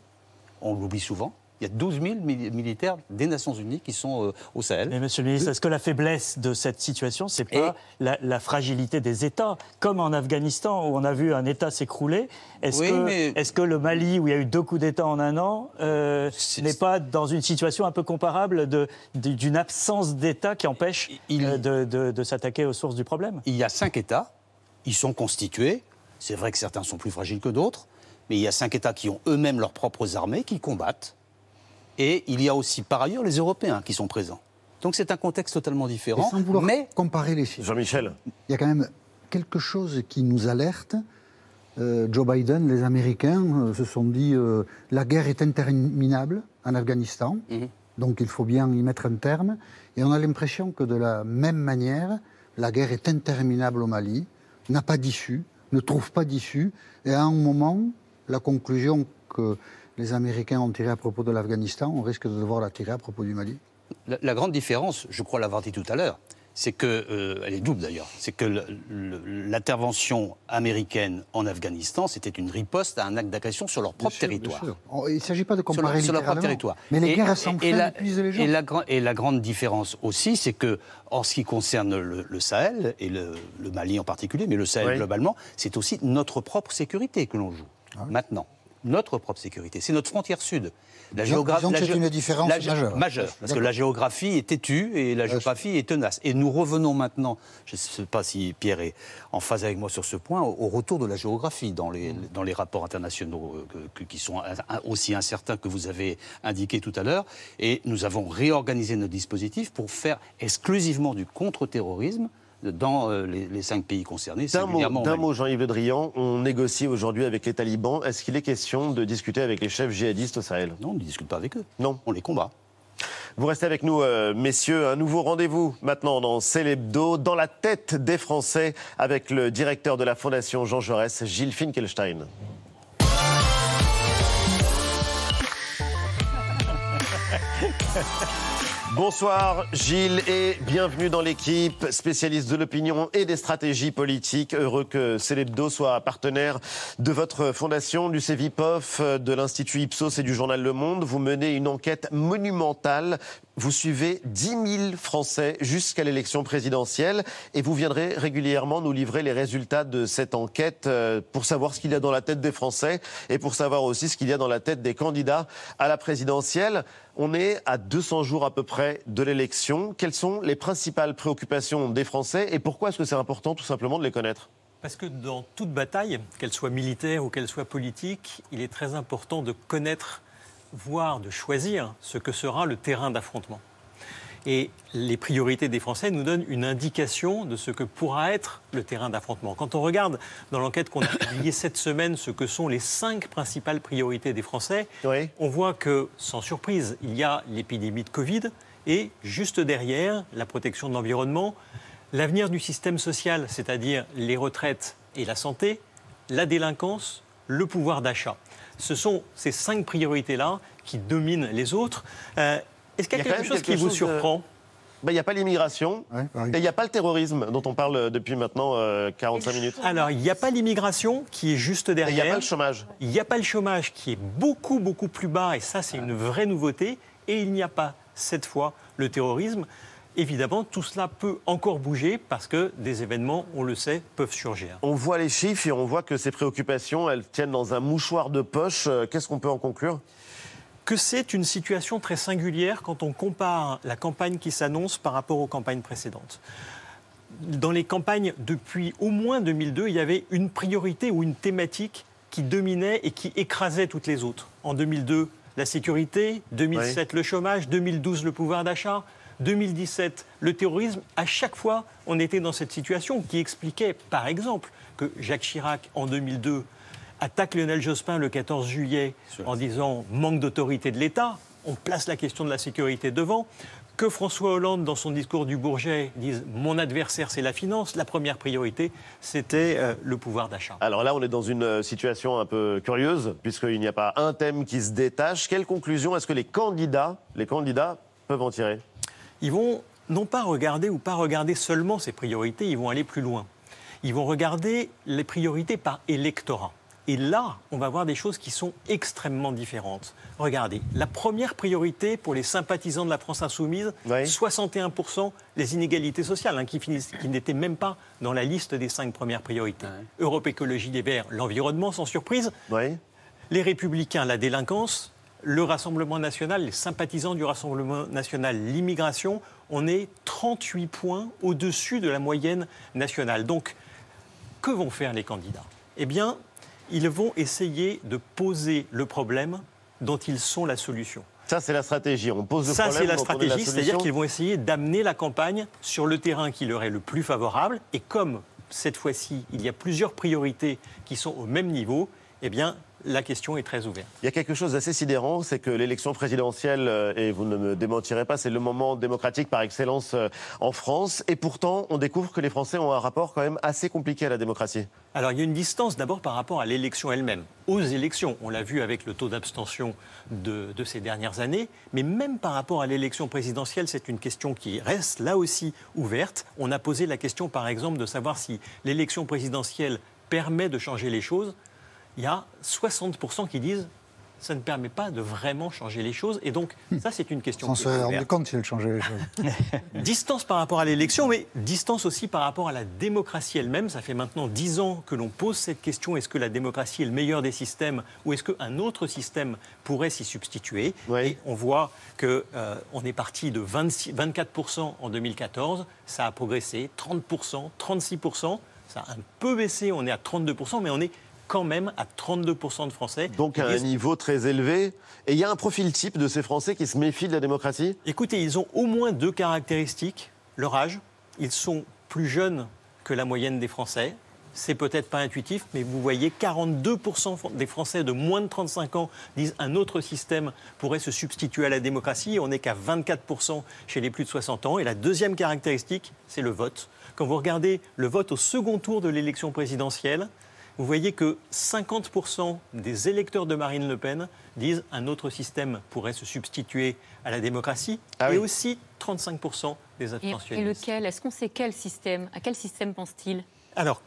Speaker 4: On l'oublie souvent. Il y a 12 000 mili- militaires des Nations Unies qui sont euh, au Sahel.
Speaker 12: Mais monsieur le ministre, est-ce que la faiblesse de cette situation, c'est pas la, la fragilité des États Comme en Afghanistan, où on a vu un État s'écrouler, est-ce
Speaker 4: Oui,
Speaker 12: que,
Speaker 4: mais-
Speaker 12: est-ce que le Mali, où il y a eu deux coups d'État en un an, euh, n'est pas dans une situation un peu comparable d'une absence d'État qui empêche euh, de, de- de s'attaquer aux sources du problème?
Speaker 4: Il y a cinq États, ils sont constitués. C'est vrai que certains sont plus fragiles que d'autres, mais il y a cinq États qui ont eux-mêmes leurs propres armées, qui combattent. Et il y a aussi par ailleurs les Européens qui sont présents. Donc c'est un contexte totalement
Speaker 19: Et
Speaker 4: différent.
Speaker 19: sans vouloir
Speaker 4: mais
Speaker 19: comparer les chiffres.
Speaker 1: Jean-Michel.
Speaker 19: Il y a quand même quelque chose qui nous alerte. Euh, Joe Biden, les Américains euh, se sont dit euh, la guerre est interminable en Afghanistan,
Speaker 4: Mhm.
Speaker 19: donc il faut bien y mettre un terme. Et on a l'impression que de la même manière, la guerre est interminable au Mali, n'a pas d'issue, ne trouve pas d'issue. Et à un moment, la conclusion que les Américains ont tirée à propos de l'Afghanistan, on risque de devoir la tirer à propos du Mali.
Speaker 4: la, la grande différence, je crois l'avoir dit tout à l'heure, c'est que, euh, elle est double d'ailleurs, c'est que l'intervention américaine en Afghanistan, c'était une riposte à un acte d'agression sur leur propre territoire.
Speaker 19: Oh, Il ne s'agit pas de
Speaker 4: sur,
Speaker 19: comparer
Speaker 4: leur- sur leur propre territoire.
Speaker 19: Mais les
Speaker 4: Et-
Speaker 19: guerres
Speaker 4: et
Speaker 19: fin
Speaker 4: la,
Speaker 19: épuisent les gens.
Speaker 4: et la et la grande différence aussi, c'est que, en ce qui concerne le, le Sahel, et le, le Mali en particulier, mais le Sahel
Speaker 1: Oui.
Speaker 4: globalement, c'est aussi notre propre sécurité que l'on joue.
Speaker 19: Ah
Speaker 4: Maintenant. Notre propre sécurité. C'est notre frontière sud. La
Speaker 19: Disons-
Speaker 4: géogra-
Speaker 19: disons que
Speaker 4: la
Speaker 19: c'est
Speaker 4: gé-
Speaker 19: une différence
Speaker 4: la
Speaker 19: majeure.
Speaker 4: majeure, parce que la géographie est têtue et la géographie est tenace. Et nous revenons maintenant, je ne sais pas si Pierre est en phase avec moi sur ce point, au, retour de la géographie dans les, dans les rapports internationaux euh, que- qui sont aussi incertains que vous avez indiqué tout à l'heure. Et nous avons réorganisé nos dispositifs pour faire exclusivement du contre-terrorisme dans euh, les, les cinq pays concernés.
Speaker 1: D'un mot, Jean-Yves Le Drian, on négocie aujourd'hui avec les talibans. Est-ce qu'il est question de discuter avec les chefs djihadistes au Sahel?
Speaker 4: Non, on ne discute pas avec eux.
Speaker 1: Non.
Speaker 4: On les combat.
Speaker 1: Vous restez avec nous, euh, messieurs. Un nouveau rendez-vous maintenant dans Célébdo, dans la tête des Français, avec le directeur de la Fondation Jean Jaurès, Gilles Finkelstein. Bonsoir Gilles et bienvenue dans l'équipe spécialiste de l'opinion et des stratégies politiques. Heureux que Célébdo soit partenaire de votre fondation, du CEVIPOF, de l'Institut Ipsos et du journal Le Monde. Vous menez une enquête monumentale. Vous suivez 10 000 Français jusqu'à l'élection présidentielle et vous viendrez régulièrement nous livrer les résultats de cette enquête euh, pour savoir ce qu'il y a dans la tête des Français et pour savoir aussi ce qu'il y a dans la tête des candidats à la présidentielle. On est à 200 jours à peu près de l'élection. Quelles sont les principales préoccupations des Français et pourquoi est-ce que c'est important tout simplement de les connaître?
Speaker 20: Parce que dans toute bataille, qu'elle soit militaire ou qu'elle soit politique, il est très important de connaître, voire de choisir ce que sera le terrain d'affrontement. Et les priorités des Français nous donnent une indication de ce que pourra être le terrain d'affrontement. Quand on regarde dans l'enquête qu'on a publiée cette semaine ce que sont les cinq principales priorités des Français, on voit que, sans surprise, il y a l'épidémie de Covid et juste derrière, la protection de l'environnement, l'avenir du système social, c'est-à-dire les retraites et la santé, la délinquance, le pouvoir d'achat. Ce sont ces cinq priorités-là qui dominent les autres. Euh, Est-ce qu'il y a,
Speaker 1: quand
Speaker 20: quelque chose qui vous surprend
Speaker 1: Ben, Il n'y a pas l'immigration et il n'y a pas le terrorisme dont on parle depuis maintenant euh, 45 minutes.
Speaker 20: Alors, il n'y a pas l'immigration qui est juste
Speaker 1: Et il
Speaker 20: derrière.
Speaker 1: n'y a pas le chômage.
Speaker 20: Il n'y a pas le chômage qui est beaucoup, beaucoup plus bas, et ça, c'est une vraie nouveauté. Et il n'y a pas, cette fois, le terrorisme. Évidemment, tout cela peut encore bouger parce que des événements, on le sait, peuvent surgir.
Speaker 1: On voit les chiffres et on voit que ces préoccupations, elles tiennent dans un mouchoir de poche. Euh, Qu'est-ce qu'on peut en conclure?
Speaker 20: Que c'est une situation très singulière quand on compare la campagne qui s'annonce par rapport aux campagnes précédentes. Dans les campagnes depuis au moins 2002, il y avait une priorité ou une thématique qui dominait et qui écrasait toutes les autres. En 2002, la sécurité, 2007, le chômage, 2012, le pouvoir d'achat, 2017, le terrorisme. À chaque fois, on était dans cette situation qui expliquait, par exemple, que Jacques Chirac, en 2002, attaque Lionel Jospin le 14 juillet en disant manque d'autorité de l'État. On place la question de la sécurité devant. Que François Hollande, dans son discours du Bourget, dise mon adversaire, c'est la finance. La première priorité, c'était euh, le pouvoir d'achat.
Speaker 1: Alors là, on est dans une euh, situation un peu curieuse, puisqu'il n'y a pas un thème qui se détache. Quelle conclusion est-ce que les candidats, les candidats peuvent en tirer?
Speaker 20: Ils vont non pas regarder ou pas regarder seulement ces priorités, ils vont aller plus loin. Ils vont regarder les priorités par électorat. Et là, on va voir des choses qui sont extrêmement différentes. Regardez, la première priorité pour les sympathisants de la France insoumise, 61% les inégalités sociales, hein, qui, qui n'étaient même pas dans la liste des cinq premières priorités. Europe Écologie des Verts, l'environnement, sans surprise. Les Républicains, la délinquance. Le Rassemblement national, les sympathisants du Rassemblement national, l'immigration, on est 38 points au-dessus de la moyenne nationale. Donc, que vont faire les candidats? Eh bien, ils vont essayer de poser le problème dont ils sont la solution.
Speaker 1: Ça, c'est la stratégie. On pose le
Speaker 20: Ça,
Speaker 1: problème.
Speaker 20: c'est la stratégie, c'est-à-dire qu'ils vont essayer d'amener la campagne sur le terrain qui leur est le plus favorable. Et comme cette fois-ci, il y a plusieurs priorités qui sont au même niveau, eh bien, la question est très ouverte.
Speaker 1: Il y a quelque chose d'assez sidérant, c'est que l'élection présidentielle, euh, et vous ne me démentirez pas, c'est le moment démocratique par excellence euh, en France. Et pourtant, on découvre que les Français ont un rapport quand même assez compliqué à la démocratie.
Speaker 20: Alors il y a une distance d'abord par rapport à l'élection elle-même. Aux élections, on l'a vu avec le taux d'abstention de, de ces dernières années, mais même par rapport à l'élection présidentielle, c'est une question qui reste là aussi ouverte. On a posé la question par exemple de savoir si l'élection présidentielle permet de changer les choses. Il y a 60% qui disent ça ne permet pas de vraiment changer les choses. Et donc, ça, c'est une question
Speaker 19: On
Speaker 20: qui
Speaker 19: se
Speaker 20: ouverte.
Speaker 19: compte si elle changeait les choses.
Speaker 20: Distance par rapport à l'élection, mais distance aussi par rapport à la démocratie elle-même. Ça fait maintenant dix ans que l'on pose cette question est-ce que la démocratie est le meilleur des systèmes ou est-ce qu'un autre système pourrait s'y substituer Et on voit qu'on on est parti de 26 24% en 2014, ça a progressé 30%, 36%, ça a un peu baissé, on est à 32%, mais on est quand même à 32% de Français.
Speaker 1: Donc à un niveau très élevé. Et il y a un profil type de ces Français qui se méfient de la démocratie?
Speaker 20: Écoutez, ils ont au moins deux caractéristiques. Leur âge, ils sont plus jeunes que la moyenne des Français. C'est peut-être pas intuitif, mais vous voyez, 42% des Français de moins de 35 ans disent un autre système pourrait se substituer à la démocratie. On n'est qu'à 24% chez les plus de 60 ans. Et la deuxième caractéristique, c'est le vote. Quand vous regardez le vote au second tour de l'élection présidentielle, vous voyez que 50% des électeurs de Marine Le Pen disent un autre système pourrait se substituer à la démocratie, et aussi 35% des abstentionnistes.
Speaker 13: et lequel Est-ce qu'on sait quel système À quel système pense-t-il?
Speaker 20: Alors,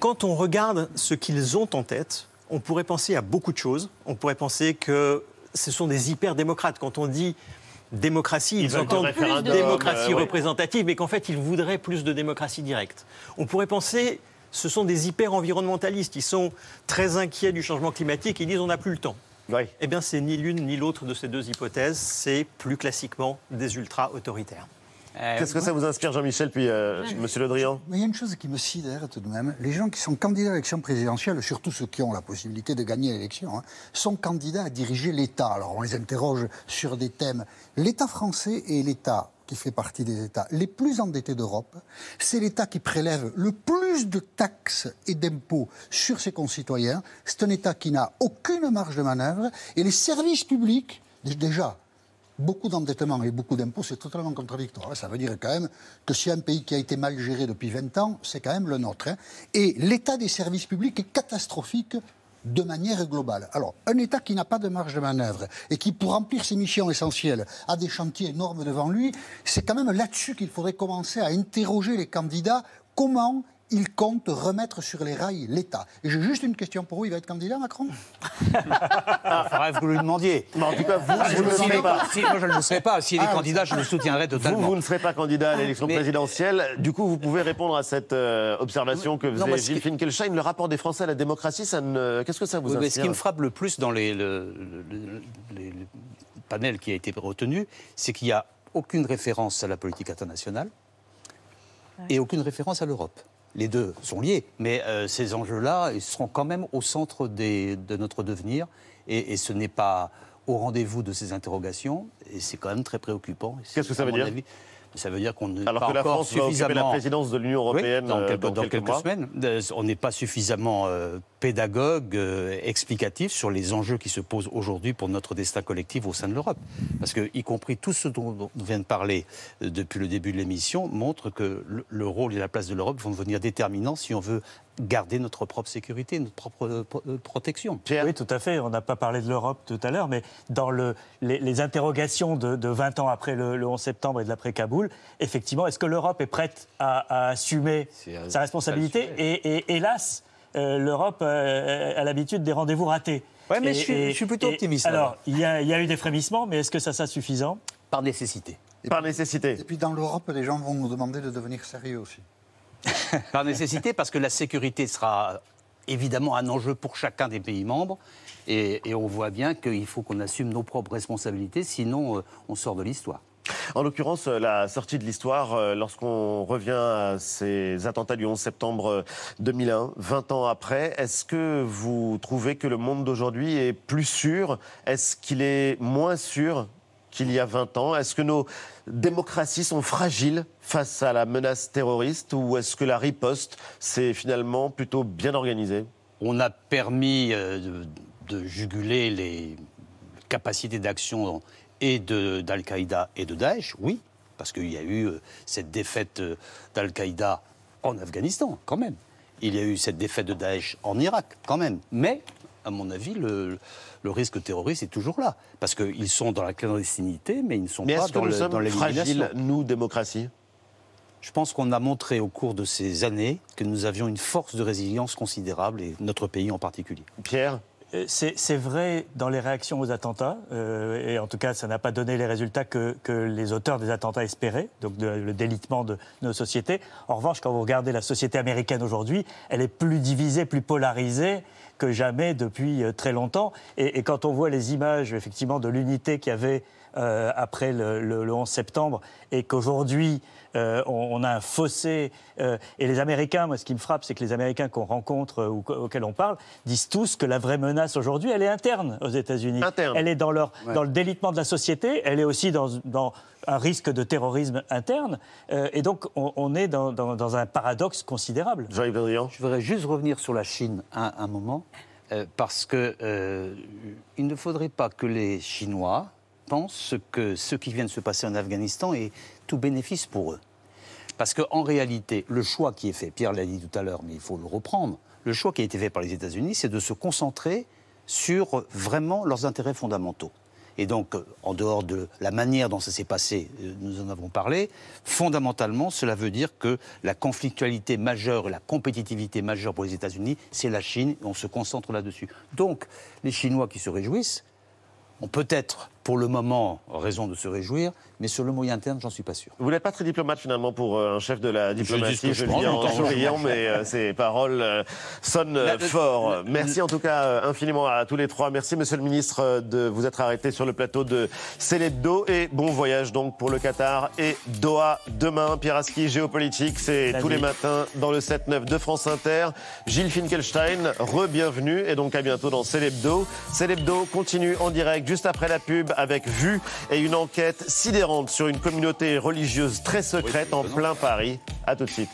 Speaker 20: quand on regarde ce qu'ils ont en tête, on pourrait penser à beaucoup de choses. On pourrait penser que ce sont des hyper-démocrates. Quand on dit démocratie,
Speaker 1: Ils
Speaker 20: entendent
Speaker 1: référendum,
Speaker 20: démocratie
Speaker 1: euh,
Speaker 20: représentative, mais qu'en fait, ils voudraient plus de démocratie directe. On pourrait penser ce sont des hyper-environnementalistes. Ils sont très inquiets du changement climatique. Ils disent on n'a plus le temps. Eh bien, c'est ni l'une ni l'autre de ces deux hypothèses. C'est plus classiquement des ultra-autoritaires.
Speaker 1: Qu'est-ce que ça vous inspire, Jean-Michel, puis euh, Monsieur Le Drian
Speaker 19: Mais il y a une chose qui me sidère tout de même. Les gens qui sont candidats à l'élection présidentielle, surtout ceux qui ont la possibilité de gagner l'élection, hein, sont candidats à diriger l'État. Alors on les interroge sur des thèmes. L'État français est l'État qui fait partie des États les plus endettés d'Europe. C'est l'État qui prélève le plus de taxes et d'impôts sur ses concitoyens. C'est un État qui n'a aucune marge de manœuvre. Et les services publics, déjà, beaucoup d'endettement et beaucoup d'impôts, c'est totalement contradictoire. Ça veut dire quand même que si un pays qui a été mal géré depuis 20 ans, c'est quand même le nôtre. hein. Et l'état des services publics est catastrophique de manière globale. Alors, un État qui n'a pas de marge de manœuvre et qui, pour remplir ses missions essentielles, a des chantiers énormes devant lui, c'est quand même là-dessus qu'il faudrait commencer à interroger les candidats comment il compte remettre sur les rails l'État. Et j'ai juste une question pour vous, il va être candidat, Macron?
Speaker 4: Faudrait que vous lui demandiez.
Speaker 1: Mais en tout cas, vous,
Speaker 4: Ah,
Speaker 1: vous ne le serez pas.
Speaker 4: Si, moi, je ne le serai pas. S'il est
Speaker 19: Ah,
Speaker 4: candidat, je le soutiendrai totalement.
Speaker 1: Vous, vous ne serez pas candidat à l'élection
Speaker 4: Mais-
Speaker 1: présidentielle. Du coup, vous pouvez répondre à cette euh, observation que
Speaker 4: Non,
Speaker 1: faisait
Speaker 4: ce
Speaker 1: Gilles
Speaker 4: qui-
Speaker 1: Finkelstein. Le rapport des Français à la démocratie, ça ne... qu'est-ce que ça vous
Speaker 4: Oui, mais
Speaker 1: inspire
Speaker 4: ce qui me frappe le plus dans les, le, le- le- les- le panel qui a été retenu, c'est qu'il n'y a aucune référence à la politique internationale et aucune référence à l'Europe. Les deux sont liés, mais euh, ces enjeux-là ils seront quand même au centre des- de notre devenir et, et ce n'est pas au rendez-vous de ces interrogations et c'est quand même très préoccupant.
Speaker 1: Qu'est-ce que ça veut dire
Speaker 4: avis, ça veut dire qu'on n'est
Speaker 1: Alors
Speaker 4: pas
Speaker 1: que la France occuper la
Speaker 4: suffisamment
Speaker 1: présidence de l'Union
Speaker 4: Oui,
Speaker 1: européenne
Speaker 4: dans,
Speaker 1: euh,
Speaker 4: quelques,
Speaker 1: dans
Speaker 4: dans
Speaker 1: quelques
Speaker 4: quelques
Speaker 1: mois.
Speaker 4: semaines. Euh, On n'est pas suffisamment euh, pédagogue, euh, explicatif sur les enjeux qui se posent aujourd'hui pour notre destin collectif au sein de l'Europe. Parce que, y compris tout ce dont on vient de parler euh, depuis le début de l'émission, montre que le, le rôle et la place de l'Europe vont devenir déterminants si on veut garder notre propre sécurité, notre propre euh, euh, protection.
Speaker 12: Oui, tout à fait. On n'a pas parlé de l'Europe tout à l'heure, mais dans le, les, les interrogations de, de 20 ans après le, le 11 septembre et de l'après-Kaboul, effectivement, est-ce que l'Europe est prête à, à assumer sa responsabilité et, et hélas, euh, l'Europe euh, a l'habitude des rendez-vous ratés.
Speaker 4: Ouais, mais
Speaker 12: Et-
Speaker 4: je suis-
Speaker 12: et-
Speaker 4: je suis plutôt
Speaker 12: et-
Speaker 4: optimiste,
Speaker 12: Alors, il y, a, il y a eu des frémissements, mais est-ce que ça sera suffisant?
Speaker 4: Par nécessité.
Speaker 1: Par nécessité.
Speaker 19: Et puis dans l'Europe, les gens vont nous demander de devenir sérieux aussi.
Speaker 4: Par nécessité, parce que la sécurité sera évidemment un enjeu pour chacun des pays membres. Et, et on voit bien qu'il faut qu'on assume nos propres responsabilités, sinon euh, on sort de l'histoire.
Speaker 1: En l'occurrence, euh, la sortie de l'histoire, euh, lorsqu'on revient à ces attentats du 11 septembre euh, 2001, 20 ans après, est-ce que vous trouvez que le monde d'aujourd'hui est plus sûr? Est-ce qu'il est moins sûr qu'il y a 20 ans? Est-ce que nos démocraties sont fragiles face à la menace terroriste ou est-ce que la riposte, c'est finalement plutôt bien organisé
Speaker 4: On a permis euh, de, de juguler les capacités d'action et d'Al-Qaïda et de Daesh, oui, parce qu'il y a eu euh, cette défaite euh, d'Al-Qaïda en Afghanistan, quand même. Il y a eu cette défaite de Daesh en Irak, quand même. Mais, à mon avis, le, le risque terroriste est toujours là. Parce qu'ils sont dans la clandestinité, mais ils ne sont
Speaker 1: Mais
Speaker 4: pas dans le- dans
Speaker 1: fragiles, nous, démocratie?
Speaker 4: Je pense qu'on a montré au cours de ces années que nous avions une force de résilience considérable, et notre pays en particulier.
Speaker 1: Pierre?
Speaker 12: C'est c'est vrai dans les réactions aux attentats, euh, et en tout cas, ça n'a pas donné les résultats que, que les auteurs des attentats espéraient, donc le délitement de nos sociétés. En revanche, quand vous regardez la société américaine aujourd'hui, elle est plus divisée, plus polarisée que jamais depuis euh, très longtemps. Et, et quand on voit les images, effectivement, de l'unité qu'il y avait euh, après le, le- le 11 septembre, et qu'aujourd'hui, euh, on, on a un fossé. euh, et les Américains, moi, ce qui me frappe, c'est que les Américains qu'on rencontre ou qu- auxquels on parle disent tous que la vraie menace aujourd'hui, elle est interne aux États-Unis. Elle est dans, leur,
Speaker 1: Ouais.
Speaker 12: dans le délitement de la société, elle est aussi dans, dans un risque de terrorisme interne. euh, et donc, on, on est dans, dans- dans un paradoxe considérable.
Speaker 1: Jean-Yves
Speaker 4: Je voudrais juste revenir sur la Chine un, un moment, euh, parce que euh, il ne faudrait pas que les Chinois pensent que ce qui vient de se passer en Afghanistan est tout bénéfice pour eux. Parce qu'en réalité, le choix qui est fait, Pierre l'a dit tout à l'heure, mais il faut le reprendre, le choix qui a été fait par les États-Unis, c'est de se concentrer sur vraiment leurs intérêts fondamentaux. Et donc, en dehors de la manière dont ça s'est passé, euh, nous en avons parlé, fondamentalement, cela veut dire que la conflictualité majeure et la compétitivité majeure pour les États-Unis, c'est la Chine, et on se concentre là-dessus. Donc, les Chinois qui se réjouissent ont peut-être, pour le moment, raison de se réjouir, mais sur le moyen terme, j'en suis pas sûr.
Speaker 1: Vous n'êtes pas très diplomate finalement pour euh, un chef de la diplomatie,
Speaker 4: que
Speaker 1: je
Speaker 4: je
Speaker 1: le dis
Speaker 4: pense,
Speaker 1: en souriant, mais euh, ces paroles euh, sonnent
Speaker 4: La-
Speaker 1: fort.
Speaker 4: la-
Speaker 1: Merci en tout cas infiniment à tous les trois. Merci Monsieur le Ministre de vous être arrêté sur le plateau de Célébdo et bon voyage donc pour le Qatar et Doha demain. Pierre Aski, géopolitique, c'est tous les matins dans le 7-9 de France Inter. Gilles Finkelstein, re-bienvenue et donc à bientôt dans Célébdo. Célébdo continue en direct juste après la pub avec Vue et une enquête sidérante sur une communauté religieuse très secrète en plein Paris. À tout de suite.